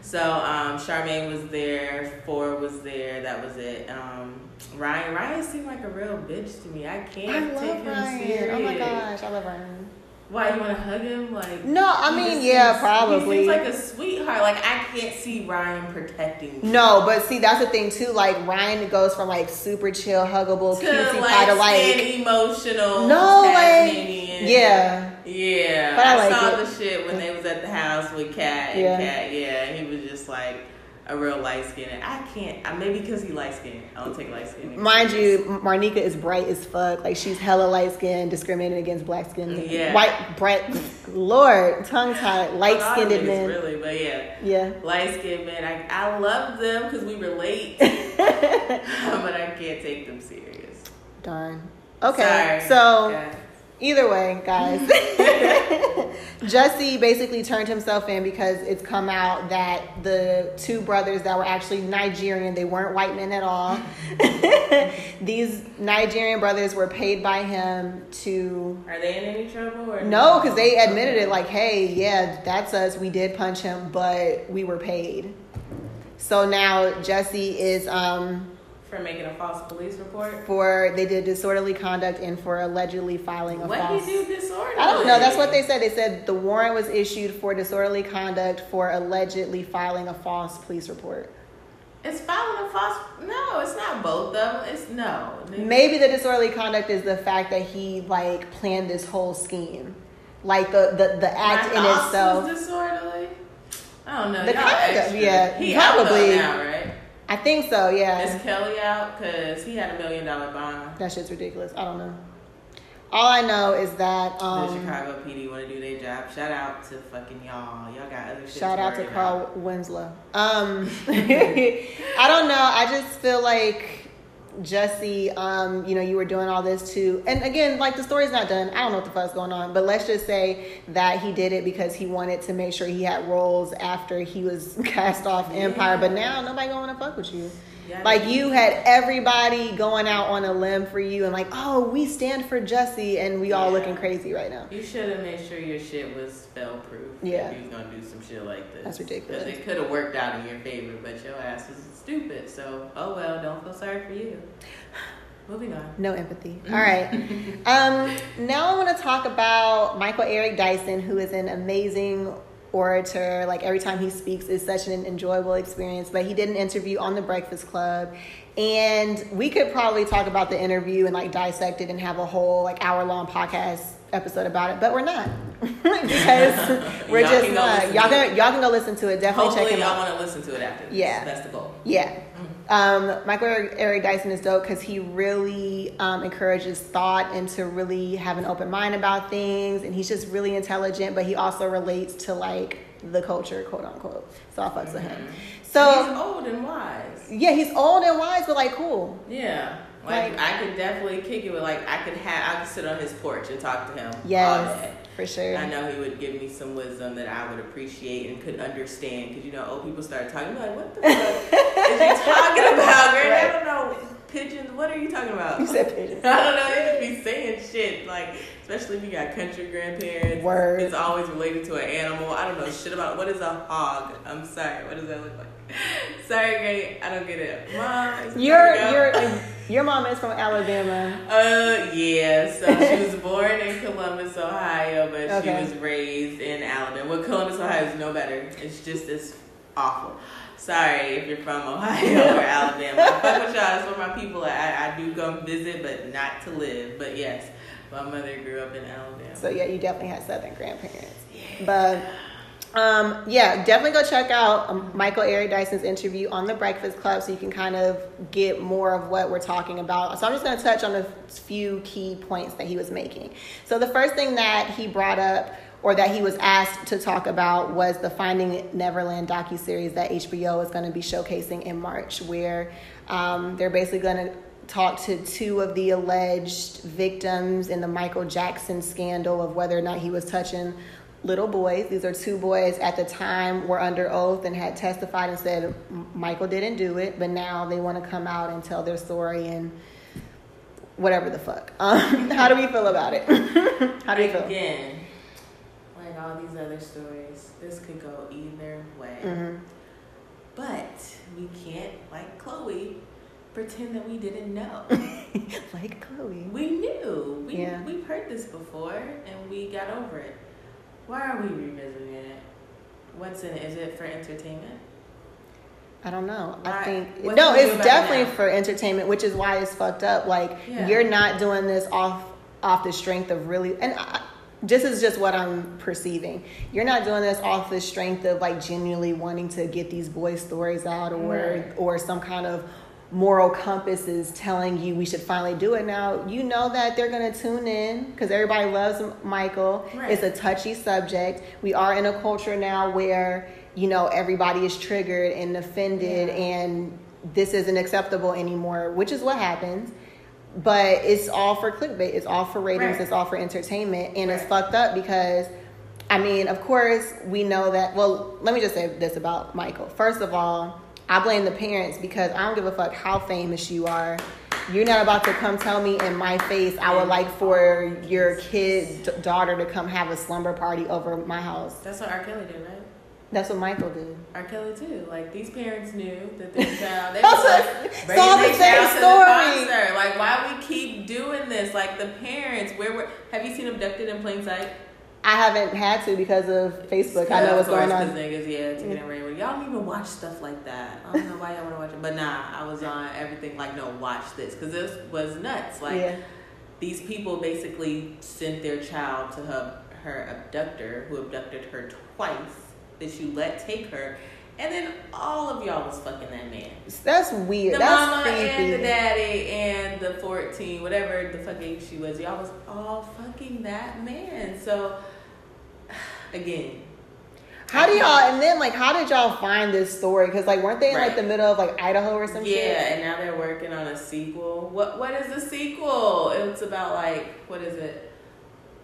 So um, Charmaine was there, Phor was there. That was it. Um, Ryan, Ryan seemed like a real bitch to me. I I can't take love him Ryan. serious. Oh my gosh, I love Ryan. Why you want to hug him? Like No, I mean, yeah, seems- probably. He seems like a sweetheart. Like I can't see Ryan protecting me. No, but see, that's the thing too. Like Ryan goes from like super chill, huggable, to cutesy like, pie to like emotional. No, like yeah, Yeah, But I I, like saw it. the shit when they was at the house with Kat and Yeah. Kat. Yeah, he was just like a real light skinned. I can't. I, maybe because he light skinned. I don't take light skinned. mind you, Marnika is bright as fuck. Like she's hella light skinned, discriminating against black skinned, Yeah. white, bright. Lord, tongue tied, light skinned men. Really, but yeah, Yeah. light skinned men. I I love them because we relate, but I can't take them serious. Darn. Okay, Sorry, so. Either way, guys, Jussie basically turned himself in because it's come out that the two brothers that were actually Nigerian, they weren't white men at all. These Nigerian brothers were paid by him to are they in any trouble? Or no, because they admitted it like, hey, yeah, that's us. We did punch him, but we were paid. So now Jussie is um for making a false police report. for they did disorderly conduct and for allegedly filing a What false. he do disorderly? I don't know. That's what they said. They said the warrant was issued for disorderly conduct for allegedly filing a false police report. It's filing a false. No, it's not both of them. It's no. Maybe the disorderly conduct is the fact that he like planned this whole scheme, like the the, the act in itself. Disorderly. I don't know. The Y'all conduct, extra. yeah, He probably. now, right? I think so. Yeah, Is Kelly out? Cause he had a million dollar bond. that shit's ridiculous. I don't know. All I know is that the um, Chicago PD want to do their job. Shout out to fucking y'all. Y'all got other shit. Shout out to Carl about. Winslow. Um, I don't know. I just feel like Jussie, um, you know, you were doing all this too. And again, like the story's not done. I don't know what the fuck's going on, but let's just say that he did it because he wanted to make sure he had roles after he was cast off Empire. But now nobody gonna wanna fuck with you. Yeah, Like you had everybody going out on a limb for you and like, oh, we stand for Jussie, and we all looking crazy right now. You should have made sure your shit was spell proof. Yeah. If you was gonna do some shit like this. That's ridiculous. Because it could have worked out in your favor, but your ass was stupid. So, oh well, don't feel sorry for you. Moving on. No empathy. All right. um, now I want to talk about Michael Eric Dyson, who is an amazing orator. Like every time he speaks is such an enjoyable experience. But he did an interview on the Breakfast Club. And we could probably talk about the interview and like dissect it and have a whole like hour long podcast episode about it, but we're not because we're Y'all just can go not. Y'all can it. y'all can go listen to it. Definitely Hopefully, check him y'all out. want to listen to it after. This. Yeah. That's the goal. Yeah. Um, Michael Eric, Dyson is dope because he really um, encourages thought and to really have an open mind about things. And he's just really intelligent, but he also relates to like the culture, quote unquote. So I fucks with him. Mm-hmm. he's So old and wise. yeah, he's old and wise, but like cool. Yeah. Like, Like- I could definitely kick it with like I could have I could sit on his porch and talk to him Yes, for sure. I know he would give me some wisdom that I would appreciate and could understand. Because, you know, old people start talking, like, what the fuck is you talking about, girl? Right. I don't know. Pigeons, what are you talking about? You said pigeons. I don't know. They just be saying shit. Like, especially if you got country grandparents. Word. It's always related to an animal. I don't know shit about what is a hog. I'm sorry. What does that look like? Sorry, great. I don't get it. Mom, Your your your mom is from Alabama. Uh, yeah. So she was born in Columbus, Ohio, but Okay. she was raised in Alabama. Well, Columbus, Ohio is no better. It's just as awful. Sorry if you're from Ohio or Alabama. I fuck with y'all. That's where my people are. I, I do come visit, but not to live. But yes, my mother grew up in Alabama. So yeah, you definitely had Southern grandparents. But um, yeah, definitely go check out um, Michael Eric Dyson's interview on the Breakfast Club so you can kind of get more of what we're talking about. So I'm just going to touch on a few key points that he was making. So the first thing that he brought up or that he was asked to talk about was the Finding Neverland docuseries that HBO is going to be showcasing in March, where um, they're basically going to talk to two of the alleged victims in the Michael Jackson scandal of whether or not he was touching little boys. These are two boys at the time were under oath and had testified and said Michael didn't do it, but now they want to come out and tell their story and whatever the fuck. Um, how do we feel about it? how do we feel? Again, all these other stories, this could go either way. Mhm. But we can't, like Khloe, pretend that we didn't know. like Khloe. We knew. We, Yeah. We've heard this before and we got over it. Why are we revisiting it? What's in it? Is it for entertainment? I don't know. I think what no, can we do it's definitely for entertainment, which is why it's fucked up. Like Yeah. you're not doing this off off the strength of really, and I, this is just what I'm perceiving. You're not doing this off the strength of like genuinely wanting to get these boys' stories out, or Right. or some kind of moral compass is telling you we should finally do it now. You know that they're gonna tune in because everybody loves Michael. Right. It's a touchy subject. We are in a culture now where you know everybody is triggered and offended Yeah. and this isn't acceptable anymore which is what happens but it's all for clickbait it's all for ratings Right. it's all for entertainment and it's fucked up because i mean of course we know that well let me just say this about michael first of all i blame the parents because i don't give a fuck how famous you are you're not about to come tell me in my face i would like for your kid daughter to come have a slumber party over my house That's what R. Kelly did, right? That's what michael did R. Kelly too. Like these parents knew that their child. They was like what- it's bringing all the same story. the. Like why we keep doing this? Like the parents. Where were? Have you seen Abducted in Plain Sight? I haven't had to because of Facebook. I know what's going on. niggas, yeah, taking right. Y'all don't even watch stuff like that. I don't know why y'all want to watch it, but nah, I was on everything. Like, no, watch this because this was nuts. Like, Yeah. these people basically sent their child to her her abductor, who abducted her twice. That you let take her, and then all of y'all was fucking that man. That's weird. The That's mama creepy. and the daddy and the 14, whatever the fuck age she was, y'all was all fucking that man. So, again, How do y'all? And then like, how did y'all find this story? Because like, weren't they in like the middle of like Idaho or some yeah, shit? and now they're working on a sequel. What What is the sequel? It's about like what is it?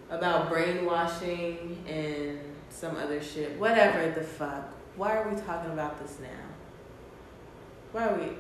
About brainwashing and some other shit. Whatever the fuck. Why are we talking about this now? Why are we?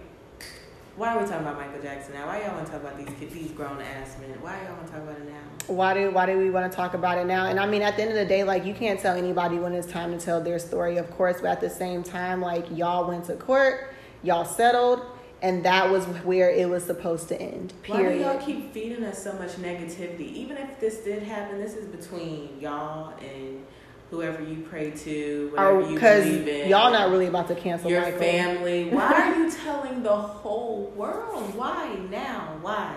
Why are we talking about Michael Jackson now? Why y'all want to talk about these kid- these grown ass men? Why y'all want to talk about it now? Why do Why do we want to talk about it now? And I mean, at the end of the day, like, you can't tell anybody when it's time to tell their story, of course. But at the same time, like, y'all went to court, y'all settled, and that was where it was supposed to end. Period. Why do y'all keep feeding us so much negativity? Even if this did happen, this is between y'all and whoever you pray to, whatever Or you believe in. Y'all not really about to cancel your Michael. family. Why are you telling the whole world? Why now? Why?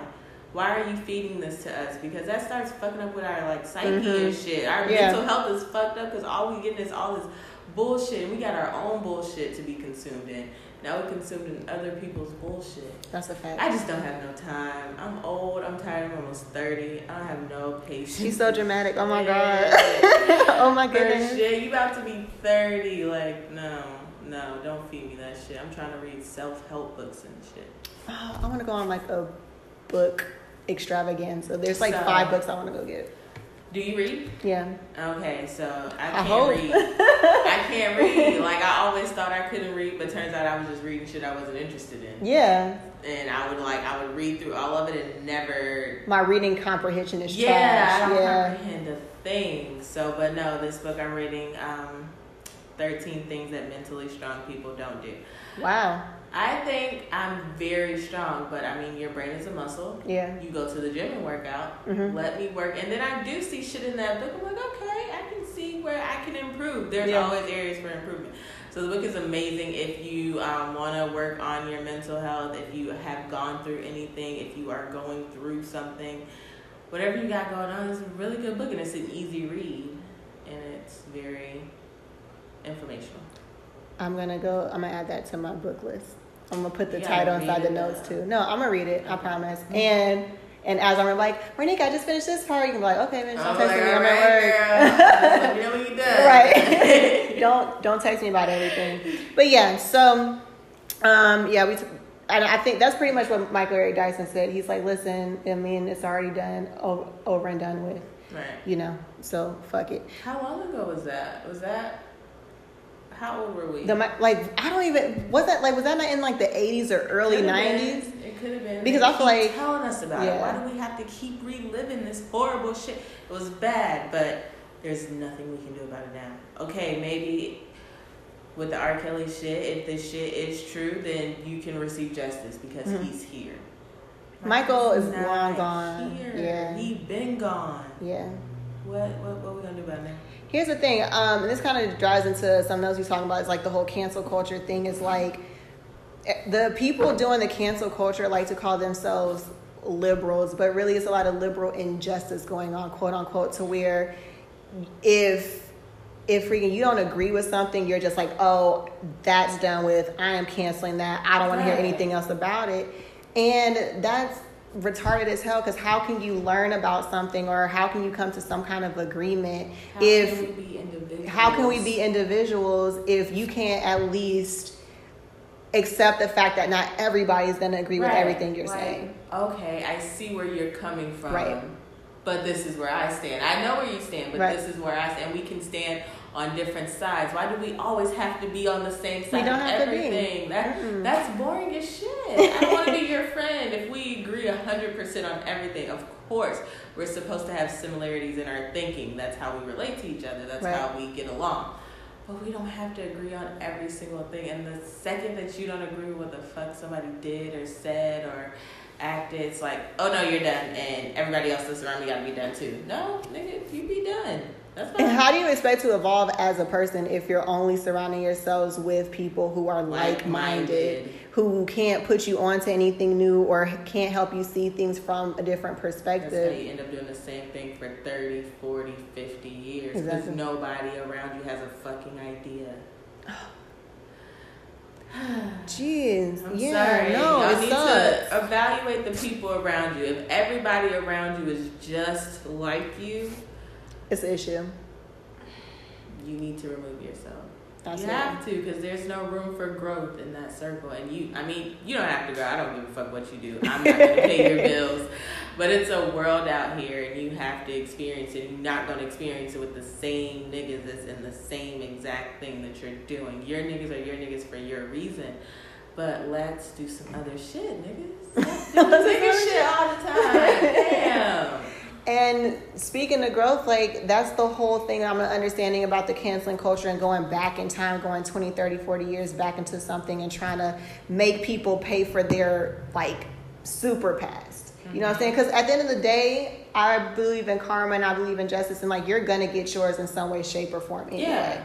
Why are you feeding this to us? Because that starts fucking up with our like psyche Mhm. and shit. Our Yeah. mental health is fucked up because all we getting is all this bullshit. We got our own bullshit to be consumed in. Now we're consumed in other people's bullshit. That's a fact. I just don't have no time. I'm old. I'm tired. I'm almost thirty. I don't have no patience. She's so dramatic. Oh my god. Oh my goodness. shit, you about to be thirty. Like no, no, don't feed me that shit. I'm trying to read self help books and shit. Oh, I want to go on like a book extravaganza. There's like So- five books I want to go get. Do you read? Yeah. Okay, so I I can't read. I can't read. Like I always thought I couldn't read, but turns out I was just reading shit I wasn't interested in. Yeah. And I would like I would read through all of it and never My reading comprehension is Yeah, I trash. don't Yeah. comprehend a thing. So, but no, this book I'm reading, um, 13 Things That Mentally Strong People Don't Do. Wow. I think I'm very strong, but I mean, your brain is a muscle. Yeah. You go to the gym and work out. Mhm. Let me work. And then I do see shit in that book. I'm like, okay, I can see where I can improve. There's Yeah. always areas for improvement. So the book is amazing if you um, want to work on your mental health, if you have gone through anything, if you are going through something, whatever you got going on. It's a really good book and it's an easy read and it's very informational. I'm gonna go. I'm gonna add that to my book list. I'm gonna put the gotta title inside the notes too. No, I'm gonna read it. I promise. And and as I'm like, Renika, I just finished this part. You can be like, okay, bitch, don't I'm text like, me. I'm "Alright, at work. girl. Let know when you're done. right don't don't text me about everything but yeah so um yeah we t- and i think that's pretty much what michael eric dyson said he's like listen i mean it's already done over, over and done with Right. you know so fuck it How long ago was that? Was that how old were we? the like i don't even was that like was that not in like the 80s or early 90s. It could have been Because They I feel like- telling us about yeah. it. Why do we have to keep reliving this horrible shit? It was bad, but there's nothing we can do about it now. Okay, maybe with the R. Kelly shit, if this shit is true, then you can receive justice because Mhm. he's here. Michael is long gone. Here. Yeah. he been gone. Yeah. What what what we gonna do about that? Here's the thing, um, and this kind of drives into something else you're talking about. Is like the whole cancel culture thing. Is like eh, the people doing the cancel culture like to call themselves liberals, but really it's a lot of liberal injustice going on, quote unquote, to where if if freaking you don't agree with something, you're just like, oh, that's done with. I am canceling that. I don't want to hear anything else about it, and that's retarded as hell. Because how can you learn about something, or how can you come to some kind of agreement How if can we be individuals? how can we be individuals if you can't at least accept the fact that not everybody is going to agree with everything you're Like, saying? Okay, I see where you're coming from. Right. But this is where I stand. I know where you stand, but Right. this is where I stand. And we can stand on different sides. Why do we always have to be on the same side of have to be. everything? That Mm-mm. that's boring as shit. I don't want to be your friend if we agree hundred percent on everything. Of course, we're supposed to have similarities in our thinking. That's how we relate to each other. That's Right. how we get along. But we don't have to agree on every single thing. And the second that you don't agree with what the fuck somebody did or said or acted, it's like, oh no, you're done, and everybody else that's around me gotta be done too. No, nigga, you be done. And how do you expect to evolve as a person if you're only surrounding yourselves with people who are like minded, who can't put you onto anything new or can't help you see things from a different That's how perspective? you end up doing the same thing for 30, 40, 50 years because Exactly. nobody around you has a fucking idea. Jeez, I'm yeah, sorry. no, Y'all need sucks. to evaluate the people around you. If everybody around you is just like you, It's an issue. you need to remove yourself. That's you it. have to because there's no room for growth in that circle. And you, I mean, you don't have to go. I don't give a fuck what you do. I'm not going to pay your bills. But it's a world out here and you have to experience it. You're not going to experience it with the same niggas that's in the same exact thing that you're doing. Your niggas are your niggas for your reason. But let's do some other shit, niggas. Let's do Let's do nigga shit all the time. Damn. And speaking of growth, like that's the whole thing I'm understanding about the canceling culture and going back in time, going 20, 30, 40 years back into something and trying to make people pay for their like super past. You know what I'm saying? Because at the end of the day, I believe in karma and I believe in justice, and like you're gonna get yours in some way, shape, or form anyway. Yeah.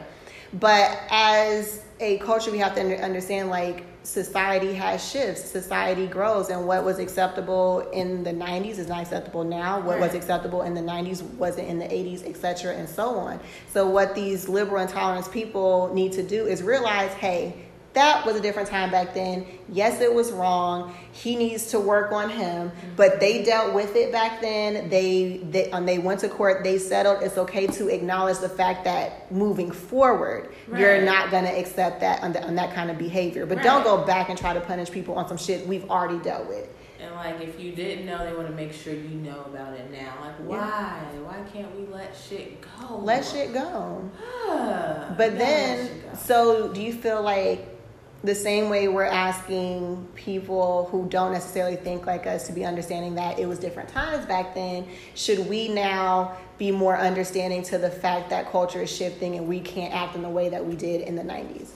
But as a culture, we have to understand like society has shifts, society grows, and what was acceptable in the 90s is not acceptable now. What was acceptable in the 90s wasn't in the 80s, etc., and so on. So, what these liberal and tolerant people need to do is realize hey, that was a different time back then. Yes, it was wrong. He needs to work on him, but they dealt with it back then. They they um, they went to court. They settled. It's okay to acknowledge the fact that moving forward, you're not gonna accept that on, the, on that kind of behavior. But don't go back and try to punish people on some shit we've already dealt with. And like, if you didn't know, they want to make sure you know about it now. Like, why? Why can't we let shit go? Let shit go. But then, go. so do you feel like the same way we're asking people who don't necessarily think like us to be understanding that it was different times back then, should we now be more understanding to the fact that culture is shifting and we can't act in the way that we did in the 90s?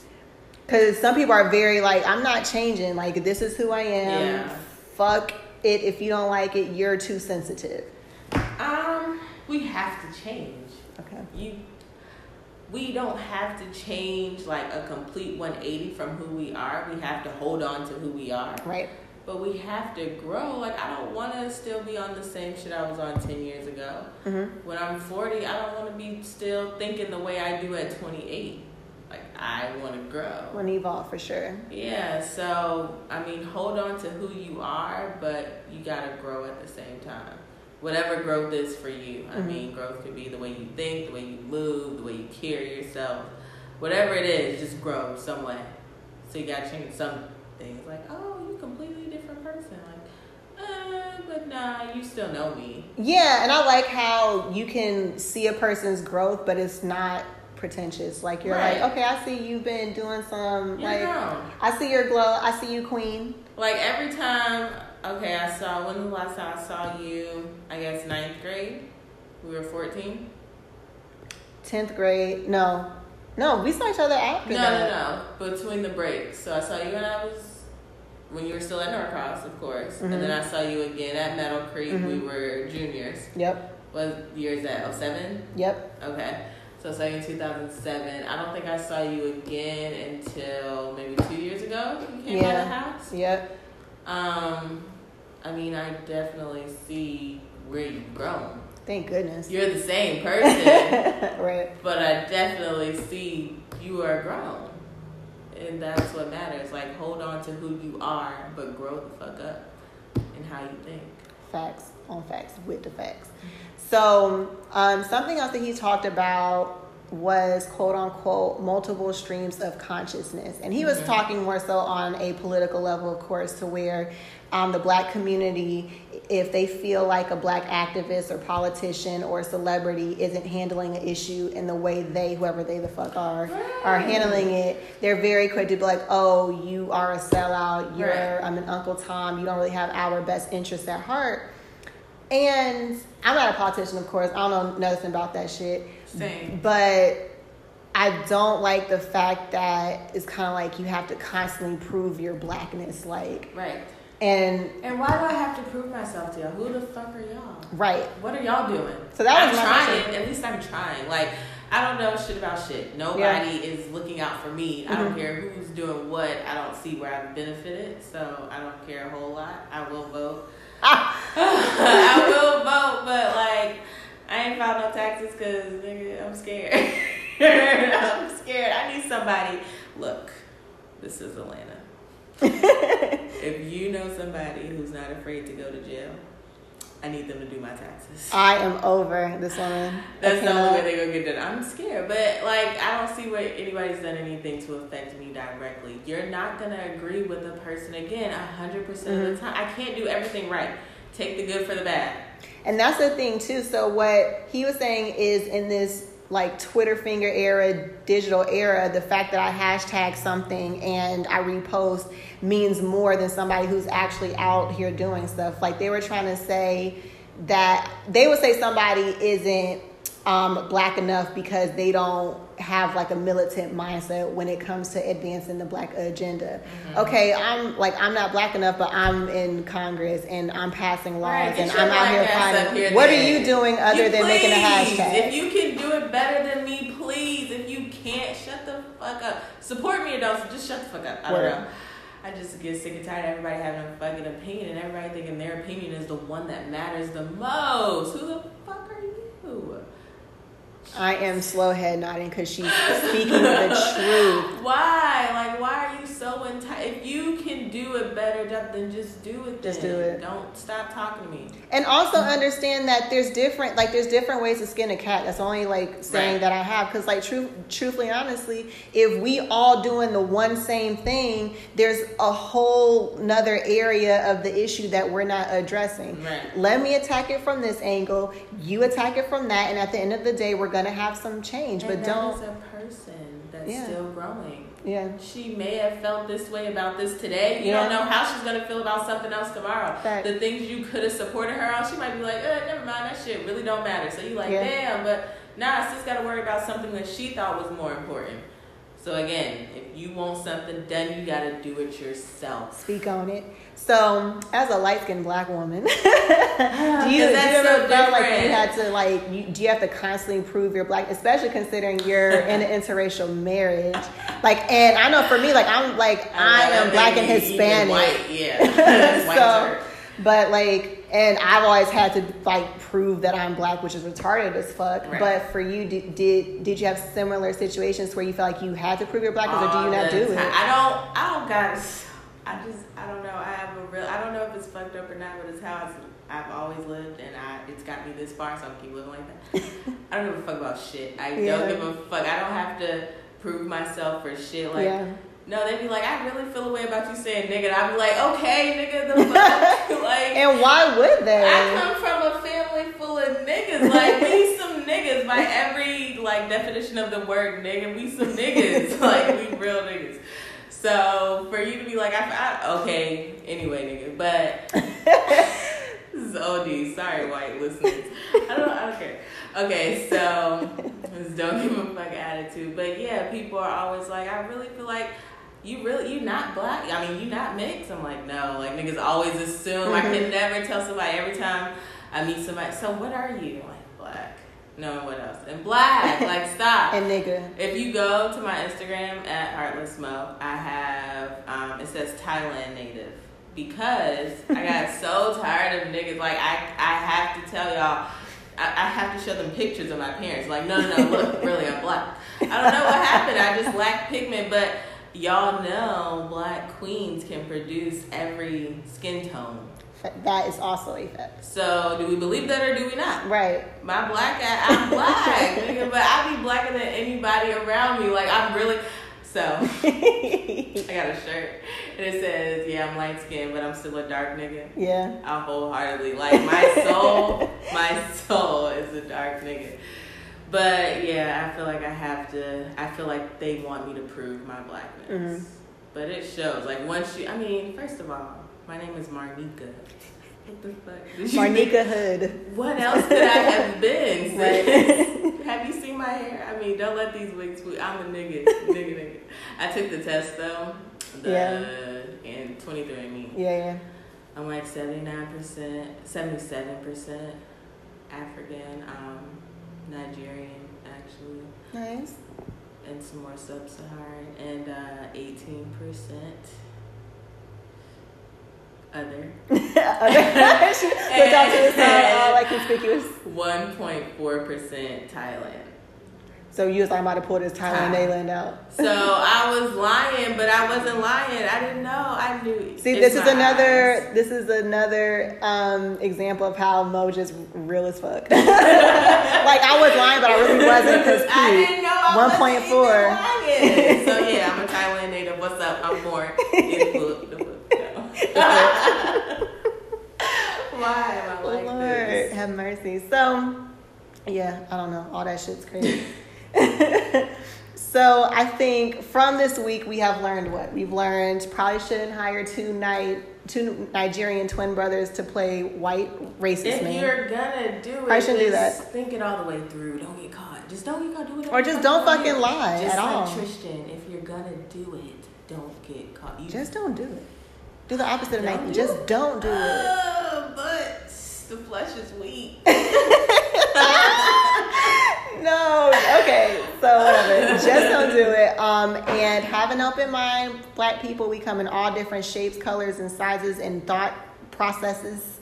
Because some people are very like, I'm not changing. Like, this is who I am. Yeah. Fuck it. If you don't like it, you're too sensitive. um, we have to change. Okay. You, we don't have to change like a complete 180 from who we are. We have to hold on to who we are. Right. But we have to grow. Like, I don't want to still be on the same shit I was on 10 years ago. Mm-hmm. When I'm 40, I don't want to be still thinking the way I do at 28. Like, I want to grow. Want to evolve for sure. Yeah, so I mean, hold on to who you are, but you gotta grow at the same time. Whatever growth is for you. I Mhm. mean, growth could be the way you think, the way you move, the way you carry yourself. Whatever it is, just grow some way. So you gotta change some things. Like, oh, you're a completely different person. Like, uh, but nah, you still know me. Yeah, and I like how you can see a person's growth, but it's not pretentious. Like you're Right. like, okay, I see you've been doing some You're like. I see your glow, I see you queen. Like every time, okay, I saw when was the last time I saw you? I guess ninth grade. We were fourteen. Tenth grade, no. No, we saw each other after No, that. no, no. Between the breaks. So I saw you when I was when you were still at Norcross, of course, Mhm. and then I saw you again at Meadow Creek. We Mhm. were juniors. Yep. What year is that? 07? Yep. Okay. So I saw you in 2007. I don't think I saw you again until maybe two years ago. You came Yeah. by the house. Yep. Um, I mean, I definitely see where you've grown. Thank goodness. You're the same person, right. but I definitely see you are grown. And that's what matters. Like, hold on to who you are, but grow the fuck up in how you think. Facts on facts with the facts. So, um, something else that he talked about was quote unquote multiple streams of consciousness. And he was Mhm. talking more so on a political level, of course, to where um, the black community, if they feel like a black activist or politician or celebrity isn't handling an issue in the way they, whoever they the fuck are, are handling it, they're very quick to be like, oh, you are a sellout, you're, Right. I'm an Uncle Tom, you don't really have our best interests at heart. And I'm not a politician, of course. I don't know nothing about that shit. Same. But I don't like the fact that it's kind of like you have to constantly prove your blackness. Like, Right. And And why do I have to prove myself to y'all? Who the fuck are y'all? right. What are y'all doing? So that was I'm my trying. question. At least I'm trying. Like I don't know shit about shit. Nobody is looking out for me. I don't care who's doing what. I don't see where I've benefited, so I don't care a whole lot. I will vote. Ah, I will vote, but like I ain't filed no taxes because nigga, I'm scared. I'm scared. I need somebody. Look, this is Atlanta. If you know somebody who's not afraid to go to jail, I need them to do my taxes. I am over this woman. That's the only way they're gonna get done. I'm scared, but like I don't see where anybody's done anything to affect me directly. You're not gonna agree with a person again a hundred percent of Mm-hmm. the time. I can't do everything right. Take the good for the bad. And that's the thing too. So what he was saying is in this like Twitter finger era, digital era, the fact that I hashtag something and I repost means more than somebody who's actually out here doing stuff. Like they were trying to say that they would say somebody isn't um, black enough because they don't have like a militant mindset when it comes to advancing the black agenda. Mm-hmm. Okay, I'm like I'm not black enough, but I'm in Congress and I'm passing laws Right, and I'm out here black ass up finding. here What are you doing other You than making a please, hashtag? If you can do it better than me, please. If you can't, shut the fuck up. Support me or don't. Just shut the fuck up. I don't know. I just get sick and tired of everybody having a fucking opinion and everybody thinking their opinion is the one that matters the most. Who the fuck are you? I am slow head nodding because she's speaking the truth. Why? Like, why are you so entitled? If you can do a better job, then just do it. Just do it. Don't stop talking to me. And also understand that there's different, like there's different ways to skin a cat. That's only like saying Right. that I have, because like truth, truthfully, honestly, if we all doing the one same thing, there's a whole nother area of the issue that we're not addressing. Right. Let me attack it from this angle. You attack it from that, and at the end of the day, we're gonna have some change. But and that don't, is a person that's Yeah. still growing. yeah, She may have felt this way about this today. You Yeah. don't know how she's gonna feel about something else tomorrow. Fact. The things you could have supported her on, she might be like, uh, never mind, that shit really don't matter. So you like, Yeah. damn, but nah, sis gotta worry about something that she thought was more important. So again, if you want something done, you gotta do it yourself. speak on it. So, as a light skinned black woman, ah, do you, do you ever so felt like you had to like you, do you have to constantly prove your black, especially considering you're in an interracial marriage? Like, and I know for me, like I'm like I, know, am black and made me even Hispanic, White, yeah. So- but like, and I've always had to like prove that I'm black, which is retarded as fuck. Right. But for you, did, did did you have similar situations where you felt like you had to prove your blackness, or do you not do time. it? I don't. I don't got. I just. I don't know. I have a real. I don't know if it's fucked up or not, but it's how I've, always lived, and I. It's got me this far, so I'm keep living like that. I don't give a fuck about shit. I Yeah. don't give a fuck. I don't have to prove myself for shit. Like. yeah. No, they'd be like, I really feel a way about you saying nigga. And I'd be like, okay, nigga, the fuck? like, And why would they? I come from a family full of niggas. Like we some niggas by every like definition of the word nigga. We some niggas. like we real niggas. So for you to be like, I, I okay, anyway, nigga. But this is OD. Sorry, white listeners. I don't. I don't care. Okay, so just don't give a fuck attitude. But yeah, people are always like, I really feel like you really you not black. I mean, you not mixed. I'm like, no. Like niggas always assume. Mm-hmm. I can never tell somebody every time I meet somebody. So what are you? like black. No, what else? And black. like stop. And nigga. If you go to my Instagram at Heartless Mo, I have um, it says Thailand native because I got so tired of niggas. Like I I have to tell y'all. I, I have to show them pictures of my parents. Like, no, no, no, look, really, I'm black. I don't know what happened. I just lack pigment, but y'all know black queens can produce every skin tone. That is also a fact. So, do we believe that or do we not? Right. My black, ass, I'm black, nigga, but I be blacker than anybody around me. Like, I'm really. So, I got a shirt and it says, "Yeah, I'm light skinned, but I'm still a dark nigga." Yeah. I wholeheartedly like my soul. my soul is a dark nigga. But yeah, I feel like I have to. I feel like they want me to prove my blackness. Mm-hmm. But it shows. Like once you, I mean, first of all, my name is Marnika. What the fuck? Marnika Hood. What else could I have been? Right. have you seen my hair? I mean, don't let these wigs fool. I'm a nigga, nigga, nigga. I took the test though. The, yeah. And 23andMe. Yeah, yeah. I'm like 79%, 77% African. Um, Nigerian, actually. Nice. And some more sub-Saharan, and uh, eighteen percent other. other. she looked out to the side, all like conspicuous. One point four percent Thailand. So you was talking about to pull this Thailand Nayland out. So I was lying, but I wasn't lying. I didn't know. I knew. See, this is another. Eyes. This is another um, example of how Mo just real as fuck. like I was lying, but I really wasn't because I didn't know. I One point four. so yeah, I'm a Thailand native. What's up? I'm more Why am I like Lord, this? Have mercy. So, yeah, I don't know. All that shit's crazy. so I think from this week we have learned what we've learned. Probably shouldn't hire two night two Nigerian twin brothers to play white racist if men. If you're gonna do it, I shouldn't do that. Think it all the way through. Don't get caught. Just don't get caught. Do it. Or just don't fucking lie just at like all. Tristan, if you're gonna do it, don't get caught. You just don't do it. Do the opposite of Nathan. Just don't do it. Uh, but the flesh is weak. no. Okay. So whatever. Just don't do it. Um, and have an open mind. Black people, we come in all different shapes, colors, and sizes, and thought processes.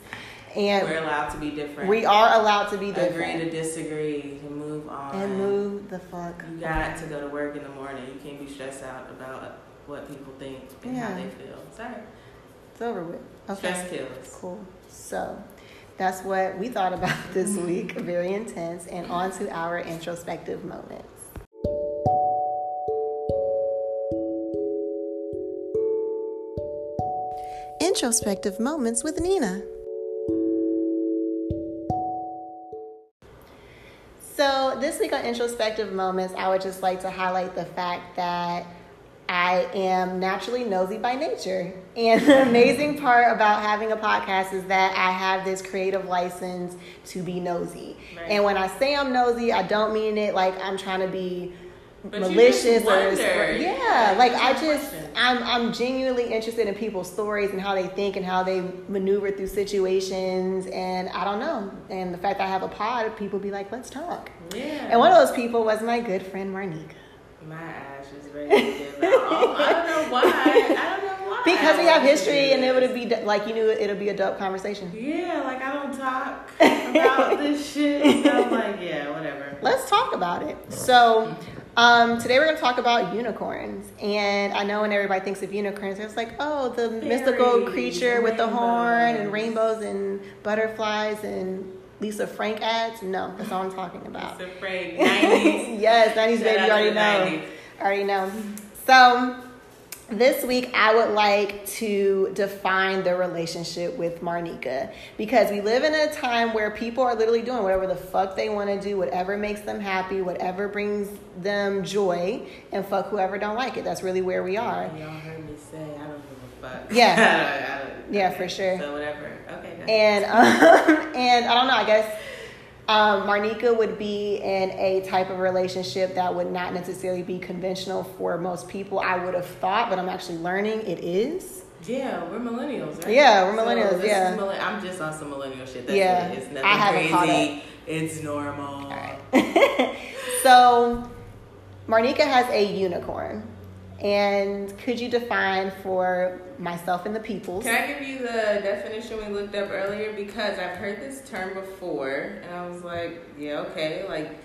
And we're allowed to be different. We are allowed to be different. Agree to disagree. To move on. And move the fuck. You got to go to work in the morning. You can't be stressed out about what people think and yeah. how they feel. Sorry. It's over with. Okay. Stress kills. Cool. So that's what we thought about this week. Very intense. And on to our introspective moments. Introspective moments with Nina. So, this week on Introspective Moments, I would just like to highlight the fact that I am naturally nosy by nature. And the amazing part about having a podcast is that I have this creative license to be nosy. Right. And when I say I'm nosy, I don't mean it like I'm trying to be but malicious or, or, yeah, like I just I'm I'm genuinely interested in people's stories and how they think and how they maneuver through situations and I don't know. And the fact that I have a pod, people be like, let's talk. Yeah. And one of those people was my good friend Marnika. My ass is ready to give. Oh, I don't know why. I don't know why. Because we have history, and it would be like you knew it'll be a dope conversation. Yeah, like I don't talk about this shit. So I'm like, yeah, whatever. Let's talk about it. So. Um, today we're going to talk about unicorns, and I know when everybody thinks of unicorns, it's like, oh, the mystical creature with the horn and rainbows and butterflies and Lisa Frank ads? No, that's all I'm talking about. Lisa Frank, 90s. yes, 90s baby, you already know. 90s. Already know. So, this week I would like to define the relationship with Marnika because we live in a time where people are literally doing whatever the fuck they want to do, whatever makes them happy, whatever brings them joy, and fuck whoever don't like it. That's really where we are. Y'all heard me say I don't give a fuck. Yeah. I don't- Yeah, for sure. So whatever. Okay. ahead. And um, and I don't know. I guess um, Marnika would be in a type of relationship that would not necessarily be conventional for most people. I would have thought, but I'm actually learning it is. Yeah, we're millennials, right? Yeah, we're millennials, is yeah. millen- I'm just on some millennial shit. That's Yeah, it. It's nothing I haven't crazy. It's normal. All right. so Marnika has a unicorn. And could you define for myself and the peoples? Can I give you the definition we looked up earlier? Because I've heard this term before, and I was like, yeah, okay, like,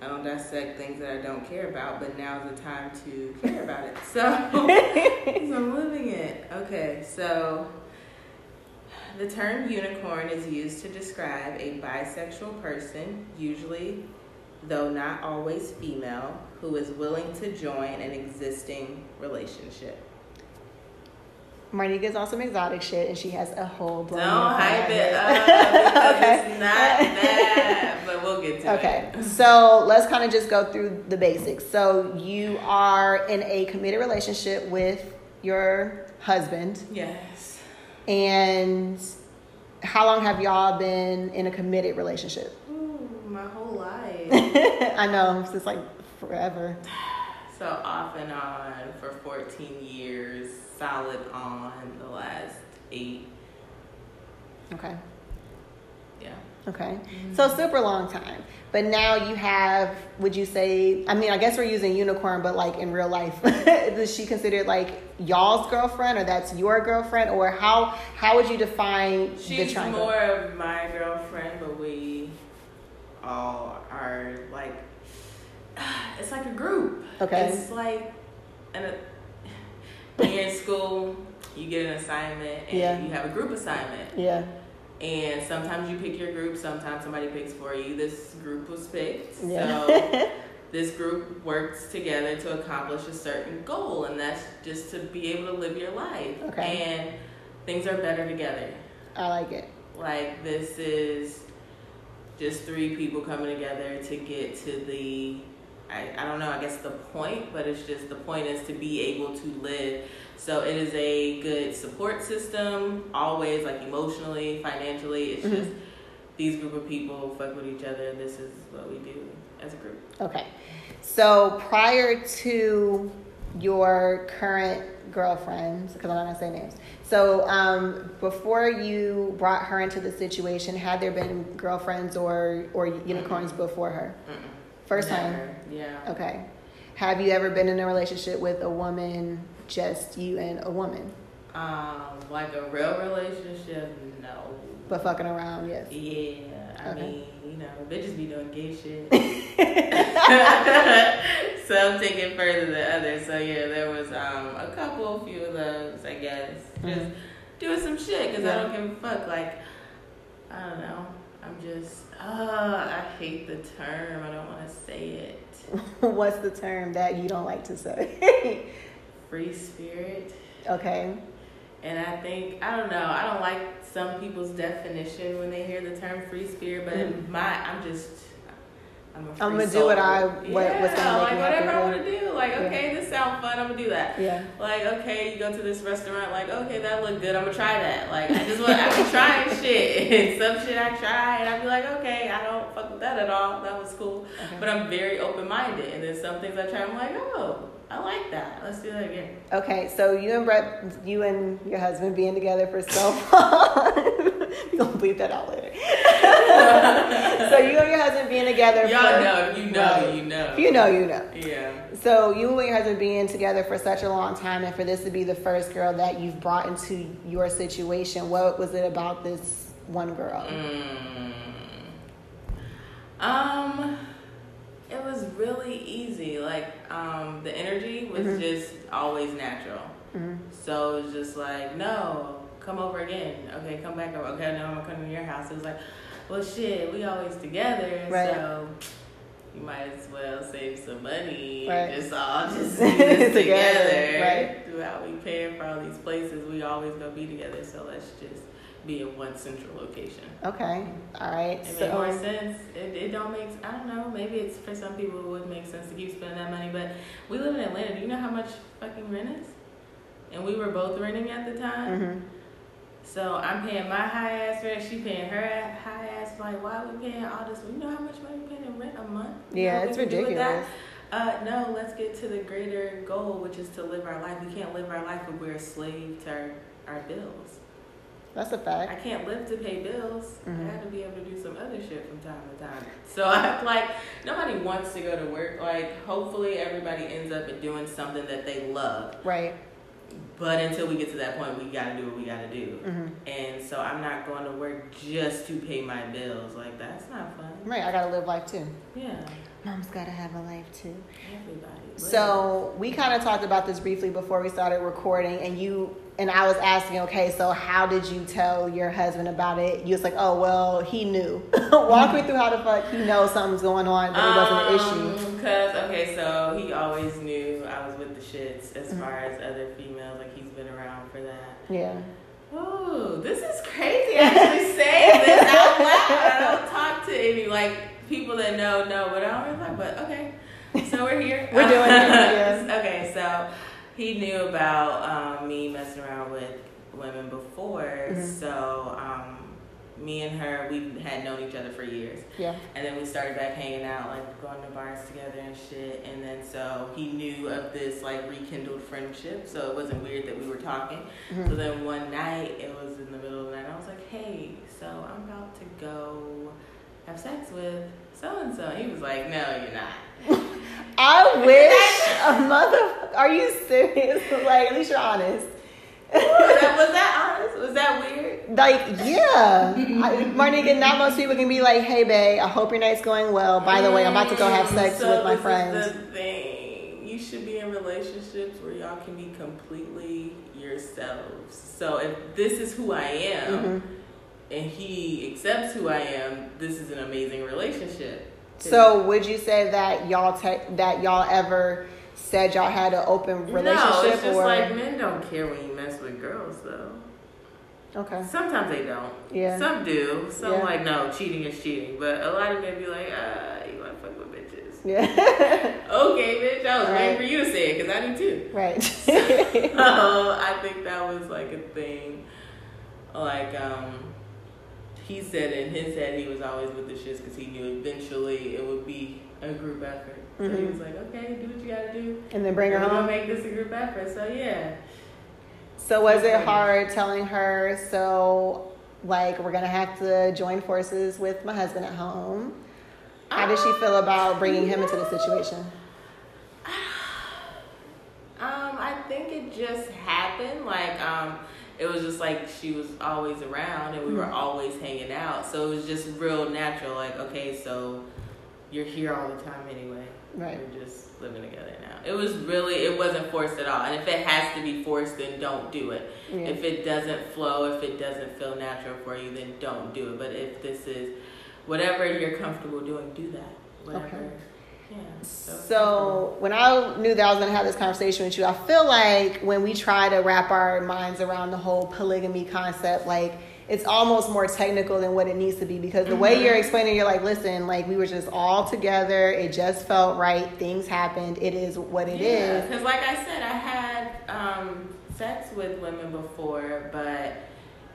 I don't dissect things that I don't care about, but now's the time to care about it. So, so I'm living it. Okay, so the term unicorn is used to describe a bisexual person, usually, though not always female, who is willing to join an existing relationship. Marnika's on some exotic shit, and she has a whole Don't hype it up because Okay. it's not that. But we'll get to Okay, it. so let's kind of just go through the basics. So you are in a committed relationship with your husband, Yes. and how long have y'all been in a committed relationship? Ooh, my whole life. I know it's like forever. so off and on for 14 years, solid on the last eight. Okay, Yeah. okay, mm-hmm. so super long time. But now you have, would you say? I mean, I guess we're using unicorn, but like in real life, is she considered like y'all's girlfriend, or that's your girlfriend, or how how would you define the She's more of my girlfriend, but we all are like, it's like a group. Okay. It's like, an, when you're in school, you get an assignment and Yeah. you have a group assignment. Yeah, And sometimes you pick your group, sometimes somebody picks for you. This group was picked. Yeah. So this group works together to accomplish a certain goal, and that's just to be able to live your life. Okay. And things are better together. I like it. Like this is just three people coming together to get to the I, I don't know, I guess the point, but it's just the point is to be able to live. So it is a good support system, always like emotionally, financially. It's Mhm. just these group of people fuck with each other. This is what we do as a group. Okay. So prior to your current girlfriends, because I'm not gonna say names. So um, before you brought her into the situation, had there been girlfriends or or unicorns before her? Mm-mm. First time. Yeah. Okay. Have you ever been in a relationship with a woman, just you and a woman, Um, like a real relationship, no. but fucking around? Yes. Yeah, I Okay. mean, you know, bitches be doing gay shit. Some take it further than others. So yeah, there was um a couple, few of those, I guess, just Mhm. doing some shit because Yeah. I don't give a fuck. Like, I don't know. I'm just, uh, I hate the term. I don't want to say it. What's the term that you don't like to say? Free spirit. okay. And I think I don't know. I don't like some people's definition when they hear the term free spirit, but Mhm. my I'm just I'm I'm gonna do what I- what- yeah, what's gonna make like whatever I want to do. Like Yeah. okay, this sounds fun. I'm gonna do that. Yeah. Like okay, you go to this restaurant. Like okay, that looked good. I'm gonna try that. Like I just want I'm trying shit. Some shit I try and I be like okay, I don't fuck with that at all. That was cool. Okay. But I'm very open minded, and then some things I try. I'm like oh, I like that. Let's do that again. Okay, so you and Brett, you and your husband being together for so long. We're gonna bleep that out later. so you and your husband being together Y'all for know you know Right. you know. If you know, you know. Yeah. So you and your husband being together for such a long time, and for this to be the first girl that you've brought into your situation, what was it about this one girl? Mm. Um, it was really easy. Like, um, the energy was Mhm. just always natural. Mhm. So it was just like, no, come over again. Okay, come back over. Okay, no, I'm gonna come to your house. It was like, well, shit, we always together, Right. so you might as well save some money. Right. and Just all just Together, together. right. Throughout We paying for all these places. We always gonna be together. So let's just be in one central location. Okay. All right. It so makes more sense. It, it don't make. I don't know. Maybe it's for some people it would make sense to keep spending that money. But we live in Atlanta. Do you know how much fucking rent is? And we were both renting at the time. Mhm. So I'm paying my high ass rent. She paying her high ass. Like, why are we paying all this? You know how much money we paying in rent a month? You know Yeah, it's we can do that? ridiculous. Uh, no, let's get to the greater goal, which is to live our life. We can't live our life if we're a slave to our, our bills. That's a fact. I can't live to pay bills. Mhm. I have to be able to do some other shit from time to time. So I'm like nobody wants to go to work. Like hopefully everybody ends up doing something that they love. Right. But until we get to that point, we gotta do what we gotta do. hmm And so I'm not going to work just to pay my bills. Like that's not fun. Right. I gotta live life too. Yeah, Mom's gotta have a life too. everybody. So we kind of talked about this briefly before we started recording, and you and I was asking, okay, so how did you tell your husband about it? You was like, oh well, he knew. Walk me through how the fuck he knows something's going on, but it wasn't an issue. Because Um, okay, so he always knew I was with the shits as Mhm. far as other females. Like he's been around for that. Yeah. Ooh, this is crazy. I Actually, say this out loud. I don't talk to any like people that know know, but I don't really talk. But okay, so we're here. We're doing it, okay, so he knew about um, me messing around with women before. Mhm. So um, me and her, we had known each other for years. Yeah. And then we started back hanging out, like going to bars together and shit. And then so he knew of this like rekindled friendship, so it wasn't weird that we were talking. Mhm. So then one night, it was in the middle of the night. I was like, "Hey, so I'm about to go have sex with so and so." He was like, "No, you're not." I wish a mother. Are you serious? Like, at least you're honest. was, that, was that honest? Was that weird? Like, yeah. I, my nigga, not most people can be like, hey, babe, I hope your night's going well. By the way, I'm about to go have sex So with my friends. the thing. You should be in relationships where y'all can be completely yourselves. So if this is who I am, Mhm. And he accepts who I am, this is an amazing relationship. So, would you say that y'all te- that y'all ever said y'all had an open relationship, no, it's just or like men don't care when you mess with girls, though. okay, Sometimes they don't. Yeah. Some do. Some Yeah. like no, cheating is cheating. But a lot of men be like, ah, you want to fuck with bitches. yeah, Okay, bitch. I was Right. waiting for you to say it because I do too. right, so I think that was like a thing. Like, um, he said in his head he was always with the shits because he knew eventually it would be a group effort. So he Mhm. was like, okay, do what you gotta do. and then bring her home. make this a group effort. So yeah. So, was it hard telling her? So, like, we're gonna have to join forces with my husband at home. How did she feel about bringing him into the situation? Um, I think it just happened. Like, um, it was just like she was always around and we were Mhm. always hanging out. So it was just real natural. Like, okay, so you're here all the time anyway. Right. We're just living together now. It was really, it wasn't forced at all. And if it has to be forced, then don't do it. Yeah. If it doesn't flow, if it doesn't feel natural for you, then don't do it. But if this is whatever you're comfortable doing, do that. Whatever. Okay. Yeah. So, when I knew that I was going to have this conversation with you, I feel like when we try to wrap our minds around the whole polygamy concept, like it's almost more technical than what it needs to be because the way you're explaining, you're like, listen, like we were just all together. It just felt right. Things happened. It is what it is. Because, like I said, I had um, sex with women before, but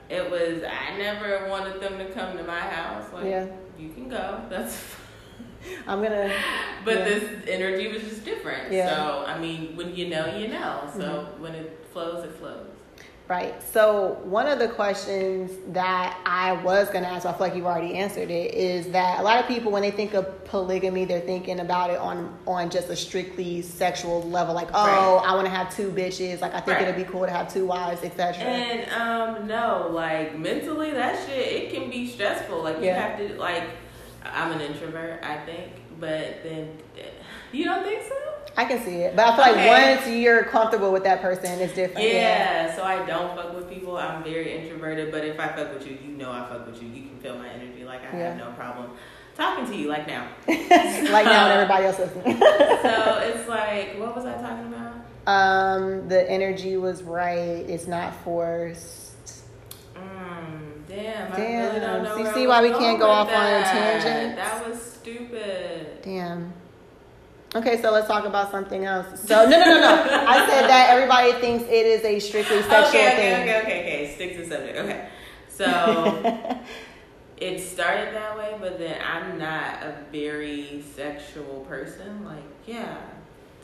it was I never wanted them to come to my house. Like, Yeah. you can go. That's. I'm gonna. But Yeah. this energy was just different. Yeah. So I mean, when you know, you know. So Mhm. when it flows, it flows. Right. So one of the questions that I was going to ask, I feel like you've already answered it, is that a lot of people, when they think of polygamy, they're thinking about it on on just a strictly sexual level, like, oh, Right. I want to have two bitches, like I think Right. it'd be cool to have two wives, etc. And um, no, like mentally, that shit it can be stressful. Like you Yeah. have to like. I'm an introvert, I think, but then you don't think so? I can see it, but I feel like once you're comfortable with that person, it's different. Yeah, so I don't fuck with people. I'm very introverted, but if I fuck with you, you know I fuck with you. You can feel my energy. Like I have no problem talking to you, like now. like now, and everybody else listening. so it's like, what was I talking about? Um, the energy was right. It's not forced. Mm, damn, I Damn. really don't know. So you see why we can't go off on a tangent? That was stupid. Damn. Okay, so let's talk about something else. So no, no, no, no. I said that everybody thinks it is a strictly sexual okay, okay, thing. okay, okay, okay. Stick to subject. Okay. So it started that way, but then I'm not a very sexual person. Like, yeah,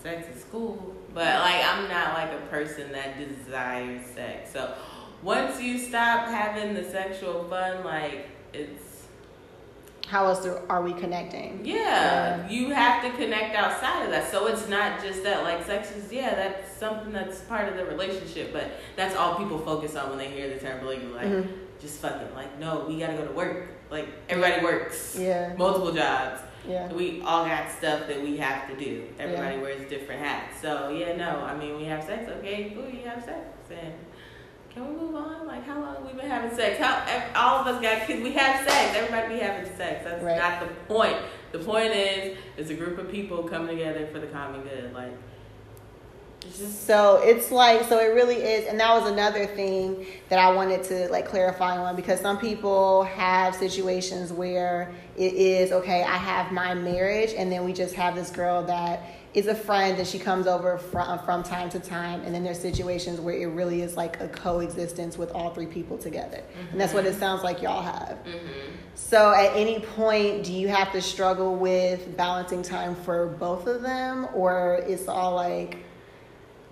sex is cool, but like I'm not like a person that desires sex. So once you stop having the sexual fun, like it's How else are we connecting? yeah, you have to connect outside of that. So it's not just that, like, sex is, yeah, that's something that's part of the relationship, but that's all people focus on when they hear the term polygamy. Like, Mhm. just fucking, like, no, we gotta go to work. Like, everybody works, Yeah, multiple jobs. yeah. We all got stuff that we have to do. Everybody wears different hats. So, yeah, no, I mean, we have sex, okay, cool, you have sex. And can we move on? Like, how long have we been having sex? How all of us got kids. We have sex. Everybody be having sex. That's Right. not the point. The point is, it's a group of people coming together for the common good. Like, it's just So it's like, so it really is, and that was another thing that I wanted to like clarify on because some people have situations where it is okay. I have my marriage, and then we just have this girl that is a friend and she comes over from from time to time, and then there's situations where it really is like a coexistence with all three people together, and that's what it sounds like y'all have. mm-hmm. So, at any point, do you have to struggle with balancing time for both of them, or it's all like,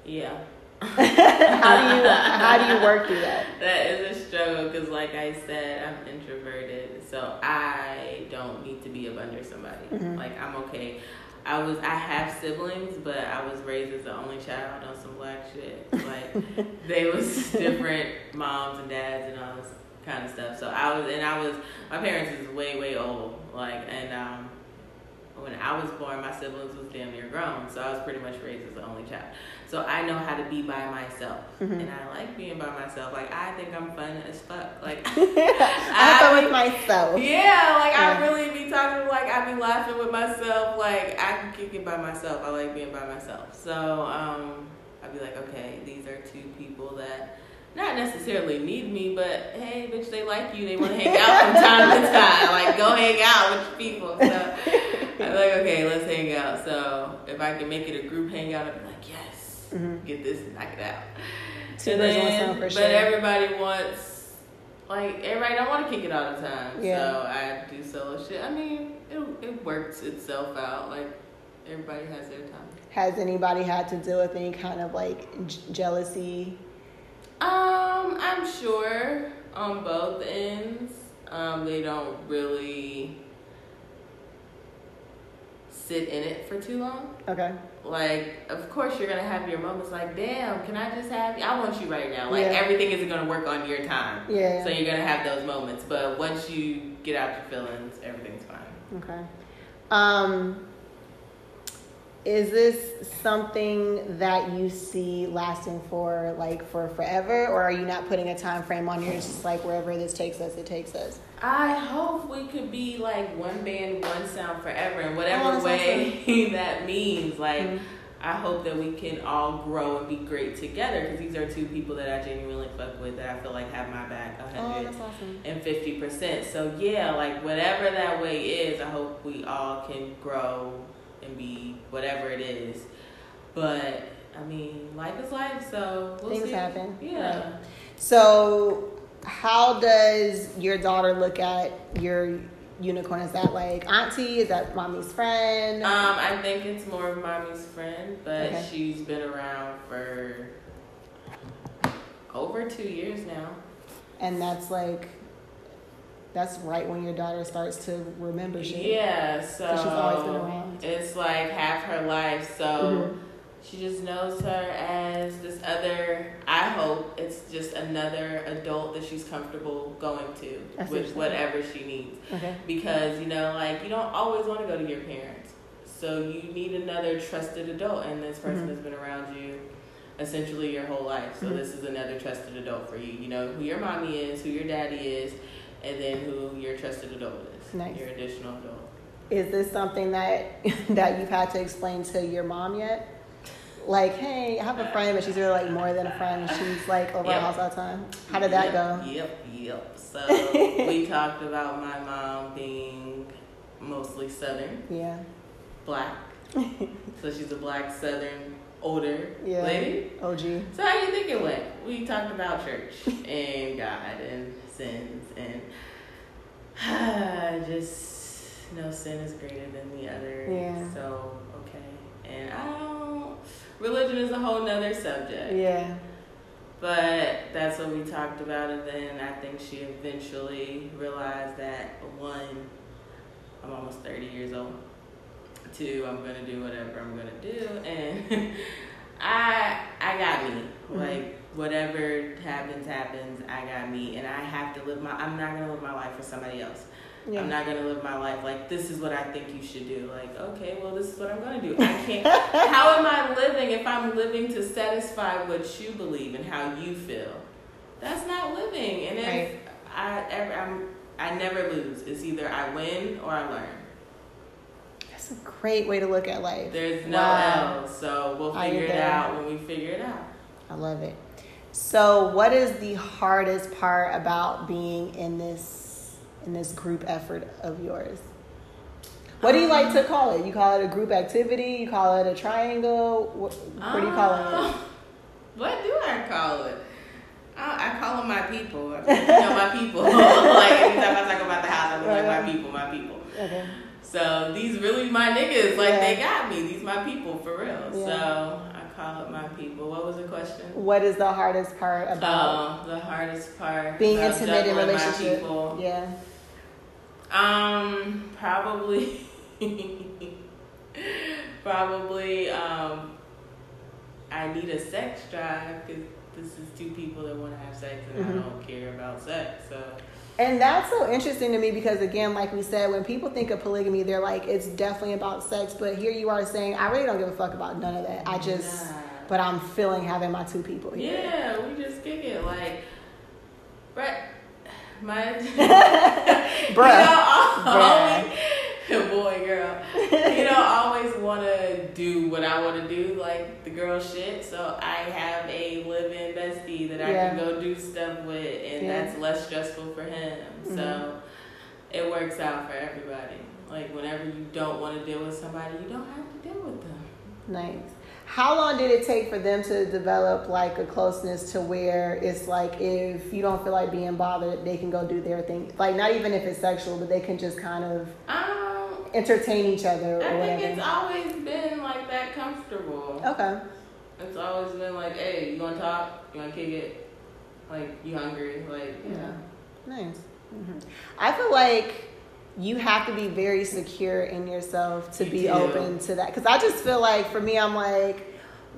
yeah. how do you how do you work through that? That is a struggle because, like I said, I'm introverted, so I don't need to be up under somebody. Mhm. Like I'm okay. I was I have siblings, but I was raised as the only child on some black shit. Like they was different moms and dads and all this kind of stuff. So I was and I was my parents is way way old. Like and um when I was born, my siblings was damn near grown, so I was pretty much raised as the only child. So I know how to be by myself, Mhm. and I like being by myself. Like I think I'm fun as fuck. Like I fun with myself. yeah, like Yeah. I really be talking like I be laughing with myself. Like I can kick it by myself. I like being by myself. So um, I'd be like, okay, these are two people that not necessarily need me, but hey, bitch, they like you. They want to hang out from time to time. Like go hang out with people. So I'm like, okay, let's hang out. So if I can make it a group hangout, I'd be like, yes, Mhm. get this and knock it out. Two birds, one then- stone but sure. everybody wants, like, everybody don't want to kick it all the time. Yeah. So I do solo shit. I mean, it, it works itself out. Like, everybody has their time. Has anybody had to deal with any kind of like j- jealousy? Um, I'm sure on both ends, um, they don't really sit in it for too long. Okay. Like, of course, you're gonna have your moments like, damn, can I just have you? I want you right now. Like, Yeah. everything isn't gonna work on your time. Yeah. So you're gonna have those moments, but once you get out your feelings, everything's fine. Okay. Um, is this something that you see lasting for like for forever, or are you not putting a time frame on yours? Just like wherever this takes us, it takes us. I hope we could be like one band, one sound forever, in Oh, whatever that's way that means. Like, Mhm. I hope that we can all grow and be great together because these are two people that I genuinely fuck with that I feel like have my back a Oh, hundred that's awesome. and fifty percent. So yeah, like whatever that way is, I hope we all can grow and be whatever it is. But I mean, life is life, so we'll Things see. happen, Yeah. right. So, how does your daughter look at your unicorn? Is that like auntie? Is that mommy's friend? Um, I think it's more of mommy's friend, but Okay. she's been around for over two years now. and that's like, that's right when your daughter starts to remember shit. Yeah, so she's always been around. it's like half her life. So Mhm. she just knows her as this other. I hope it's just another adult that she's comfortable going to what with whatever she needs. Okay. because you know like you don't always want to go to your parents so you need another trusted adult and this person Mhm. has been around you essentially your whole life so Mhm. this is another trusted adult for you you know who your mommy is who your daddy is and then who your trusted adult is Nice. your additional adult Is this something that that you've had to explain to your mom yet? like, hey, I have a friend, but she's really like more than a friend. She's like over Yep. house all the time. How did that yep, go? Yep, yep. So we talked about my mom being mostly Southern, Yeah. black. so she's a black Southern older Yeah. lady. OG. So how do you think it went? We talked about church and God and sins and just no sin is greater than the other. Yeah. So okay, and I don't. Religion is a whole nother subject. Yeah. But that's what we talked about, and then I think she eventually realized that one, I'm almost 30 years old. Two, I'm gonna do whatever I'm gonna do, and I I got me. Mhm. Like whatever happens, happens. I got me, and I have to live my. I'm not gonna live my life for somebody else. Yeah. I'm not gonna live my life like this is what I think you should do. Like, okay, well, this is what I'm gonna do. I can't. how am I living if I'm living to satisfy what you believe and how you feel? That's not living. And if Right. I ever, I'm, I never lose. It's either I win or I learn. That's a great way to look at life. There's no Wow. L. So we'll figure it out when we figure it out. I love it. So, what is the hardest part about being in this in this group effort of yours? What do you like to call it? You call it a group activity? You call it a triangle? What, what do you call it? Uh, What do I call it? I, I call them my people. You know, my people. like anytime I talk about the house, I'm like my people, my people. Okay. So these really my niggas. Like Yeah. they got me. These my people for real. Yeah. So I call it my people. What was the question? What is the hardest part about Oh, the hardest part. being intimate in relationship? people. Yeah. Um, probably, probably. Um, I need a sex drive because this is two people that want to have sex and Mhm. I don't care about sex. So And that's so interesting to me because, again, like we said, when people think of polygamy, they're like, it's definitely about sex. But here you are saying, I really don't give a fuck about none of that. I just, Nah. but I'm feeling having my two people here. Yeah, we just kick it like, right? My Bruh. You know, Bruh. always, boy, girl. You know, I always want to do what I want to do, like the girl shit. So I have a live-in bestie that I Yeah. can go do stuff with, and Yeah. that's less stressful for him. Mhm. So it works out for everybody. Like whenever you don't want to deal with somebody, you don't have to deal with them. Nice. How long did it take for them to develop like a closeness to where it's like if you don't feel like being bothered, they can go do their thing. Like not even if it's sexual, but they can just kind of Um, entertain each other I think it's always been like that comfortable. Okay. It's always been like, hey, you want to talk? You want to kick it? Like, you hungry? Like, yeah, know. Nice. hmm I feel like you have to be very secure in yourself to be do. open to that. Because I just feel like for me, I'm like,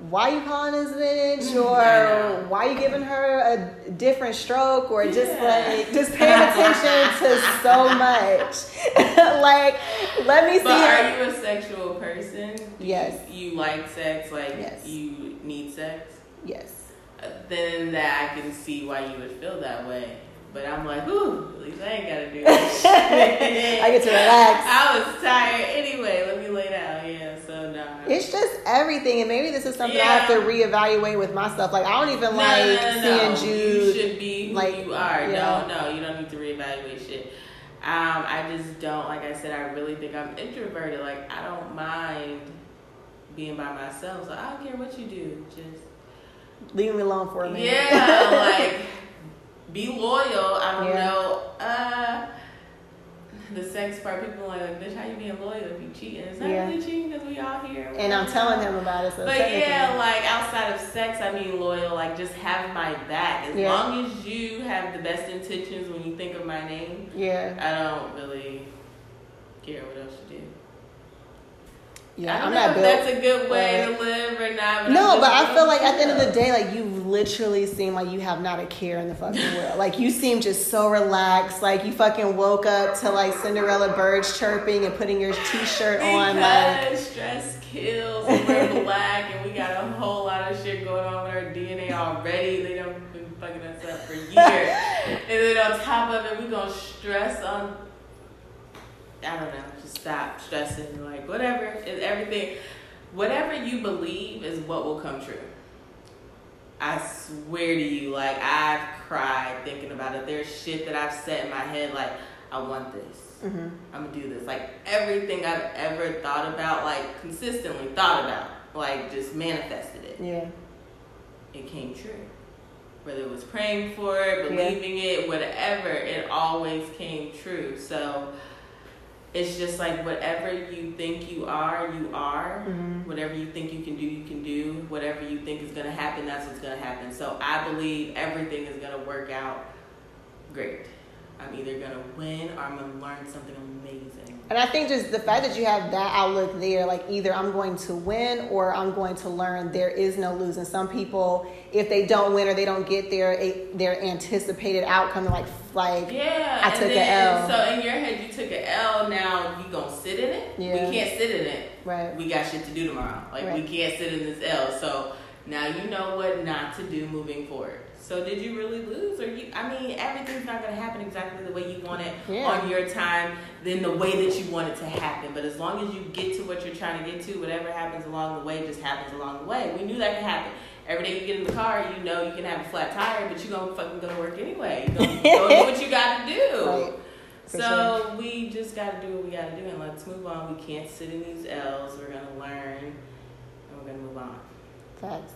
why you calling this bitch? Or know. why you giving her a different stroke? Or just Yeah. like, just paying attention to so much. like, let me see But are you a sexual person? Do Yes. You, you like sex? Like, Yes. you need sex? Yes. Uh, Then that I can see why you would feel that way. But I'm like, ooh, at least I ain't got to do that. I get to relax. I was tired anyway. Let me lay down. Yeah, so no. It's just everything, and maybe this is something I have to reevaluate with myself. Like I don't even No, like no, no, seeing You Jude. should be like, you are. yeah. No, no, you don't need to reevaluate shit. Um, I just don't. Like I said, I really think I'm introverted. Like I don't mind being by myself. So I don't care what you do. Just Leave me alone for a minute. yeah, like be loyal. I don't Yeah. know. Uh, the sex part, people are like, bitch, how you being loyal if you cheating? It's not Yeah. really cheating because we all here. and I'm telling him about it. So But yeah, like outside of sex, I mean loyal. Like just have my back. As Yeah. long as you have the best intentions when you think of my name, yeah, I don't really care what else you do. Yeah. I don't I'm know not if built. that's a good way Right. to live or not. But No, but I feel like at the end of the day, like you literally seem like you have not a care in the fucking world. Like you seem just so relaxed. Like you fucking woke up to like Cinderella birds chirping and putting your t-shirt on. Like stress kills and we're black and we got a whole lot of shit going on with our DNA already. They done been fucking us up for years. and then on top of it, we gonna stress on I don't know, just stop stressing, like whatever. is everything. whatever you believe is what will come true. I swear to you, like I've cried thinking about it. There's shit that I've set in my head, like I want this. Mm-hmm. I'm gonna do this. Like everything I've ever thought about, like consistently thought about, like just manifested it. Yeah. It came true. Whether it was praying for it, believing yeah. it, whatever, it always came true. So it's just like whatever you think you are, you are. Mm-hmm. Whatever you think you can do, you can do. Whatever you think is gonna happen, that's what's gonna happen. So I believe everything is gonna work out great. I'm either gonna win or I'm gonna learn something amazing. And I think just the fact that you have that outlook there, like either I'm going to win or I'm going to learn. There is no losing. Some people, if they don't win or they don't get their their anticipated outcome, like like yeah, I took then, an L. So in your head, you took an L. Now you gonna sit in it? Yeah. We can't sit in it. Right. We got shit to do tomorrow. Like right. we can't sit in this L. So now you know what not to do moving forward. So did you really lose, or you? I mean, everything's not going to happen exactly the way you want it yeah. on your time, then the way that you want it to happen. But as long as you get to what you're trying to get to, whatever happens along the way just happens along the way. We knew that could happen. Every day you get in the car, you know you can have a flat tire, but you're gonna fucking go to work anyway. You're gonna do what you gotta do. Right. so sure. we just gotta do what we gotta do, and let's move on. We can't sit in these L's. We're gonna learn, and we're gonna move on. Facts.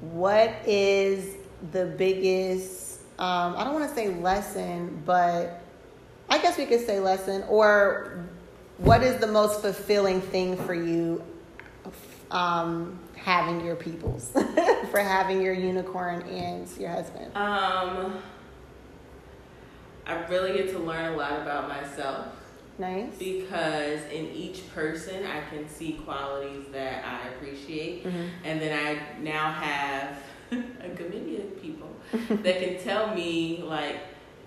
What is the biggest, um, I don't want to say lesson, but I guess we could say lesson, or what is the most fulfilling thing for you um, having your peoples, for having your unicorn and your husband? Um, I really get to learn a lot about myself. Nice. Because in each person, I can see qualities that I appreciate. Mm-hmm. And then I now have a community of people that can tell me like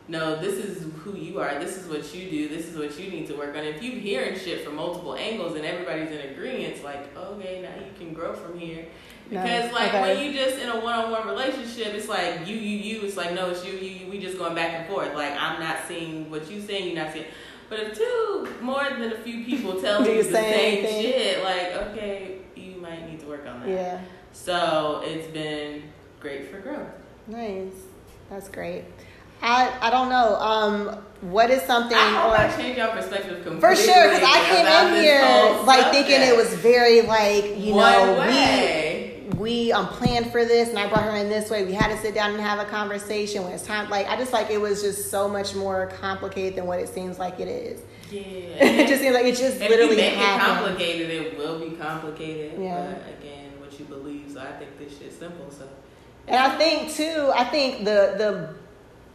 no, this is who you are. This is what you do. This is what you need to work on. If you hearing shit from multiple angles and everybody's in agreement, it's like okay, now you can grow from here. Because no. like okay. when you just in a one-on-one relationship, it's like you, you, you. It's like no, it's you, you, you. We just going back and forth. Like I'm not seeing what you're saying. You're not seeing. But if two more than a few people tell me the same anything? shit, like okay, you might need to work on that. Yeah. So it's been great for growth. Nice. That's great. I, I don't know. Um, what is something? I hope or, I change your perspective completely. For sure, because I came in here like thinking it was very like you One know way. we we um planned for this, and I brought her in this way. We had to sit down and have a conversation when it's time. Like I just like it was just so much more complicated than what it seems like it is. Yeah, it just seems like it just if literally you make happened. it complicated. It will be complicated. Yeah. But again, what you believe. So I think this shit's simple. So. And I think too, I think the the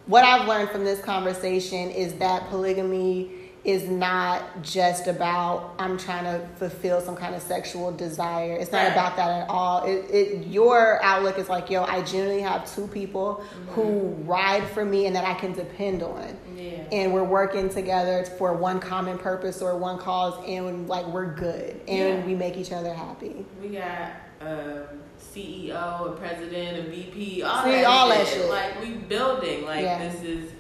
what I've learned from this conversation is that polygamy is not just about I'm trying to fulfill some kind of sexual desire. It's not right. about that at all. It, it your outlook is like, yo, I genuinely have two people mm-hmm. who ride for me and that I can depend on. Yeah. And we're working together for one common purpose or one cause and like we're good and Yeah. we make each other happy. We got um, CEO, a president, a VP, all See, that all shit. that shit. Like we building. Like Yeah. this is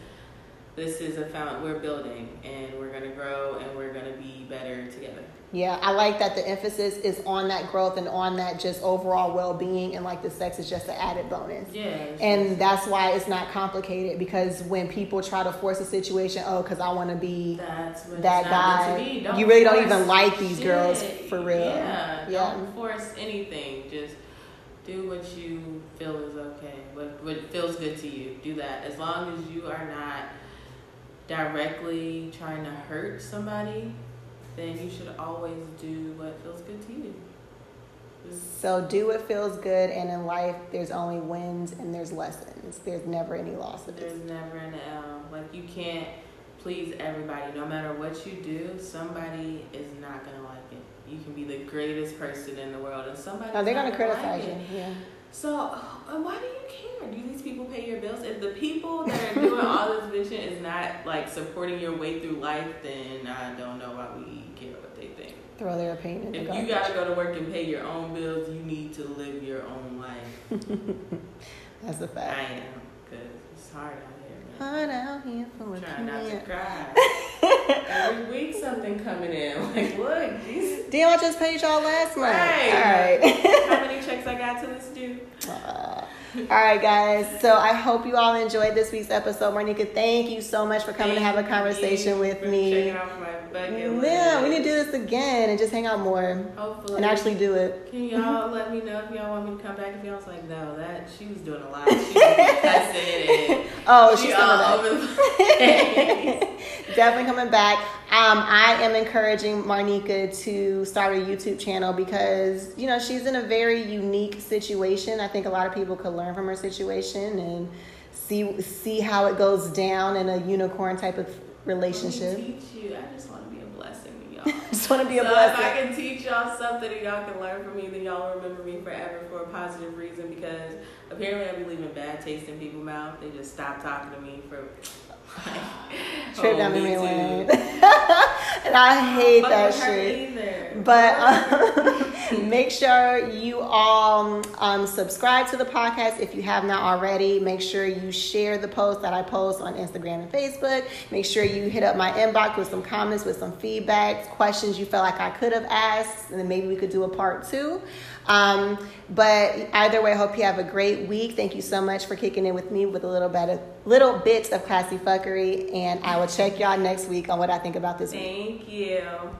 this is a found. We're building, and we're gonna grow, and we're gonna be better together. Yeah, I like that the emphasis is on that growth and on that just overall well being, and like the sex is just an added bonus. Yeah. And that's why it's not complicated because when people try to force a situation, oh, because I want to be that it's not meant guy, be. You really don't even like these girls for real. Yeah. Yeah. Don't force anything. Just do what you feel is okay. What what feels good to you. Do that. As long as you are not directly trying to hurt somebody, then you should always do what feels good to you. So do what feels good, and in life, there's only wins and there's lessons. There's never any losses. There's never an L. Like you can't please everybody. No matter what you do, somebody is not gonna. You can be the greatest person in the world, and somebody. They're gonna criticize you. Yeah. So why do you care? Do these people pay your bills? If the people that are doing all this vision is not like supporting your way through life, then I don't know why we care what they think. Throw their opinion If you gotta go to work and pay your own bills, you need to live your own life. That's a fact. I am. because it's hard out. Hard out here for a Trying not to cry. Every week something coming in. Like, look, Damn, I just paid y'all last month. Right. All right. how many checks I got till this due? Uh, all right, guys. So I hope you all enjoyed this week's episode. Monica, thank you so much for coming to have a conversation with me. Bucket list. Yeah, we need to do this again and just hang out more Hopefully. and actually do it. Can y'all let me know if y'all want me to come back? If y'all was like, no, that she was doing a lot. She was and Oh, she she's all coming over the place. back. Definitely coming back. Um, I am encouraging Marnika to start a YouTube channel because you know she's in a very unique situation. I think a lot of people could learn from her situation and see see how it goes down in a unicorn type of relationship. teach you. I just want to be a blessing to y'all. Just want to be a so blessing. if I can teach y'all something and y'all can learn from me, then y'all will remember me forever for a positive reason because apparently I be leaving bad taste in people's mouth. They just stop talking to me for Trip oh, down memory lane. and I hate that shit. either. But um, make sure you all um, subscribe to the podcast if you have not already. Make sure you share the post that I post on Instagram and Facebook. Make sure you hit up my inbox with some comments, with some feedback, questions you felt like I could have asked, and then maybe we could do a part two. Um, but either way, I hope you have a great week. Thank you so much for kicking in with me with a little bit of little bits of classy fuckery, and I will check y'all next week on what I think about this week. Thank you.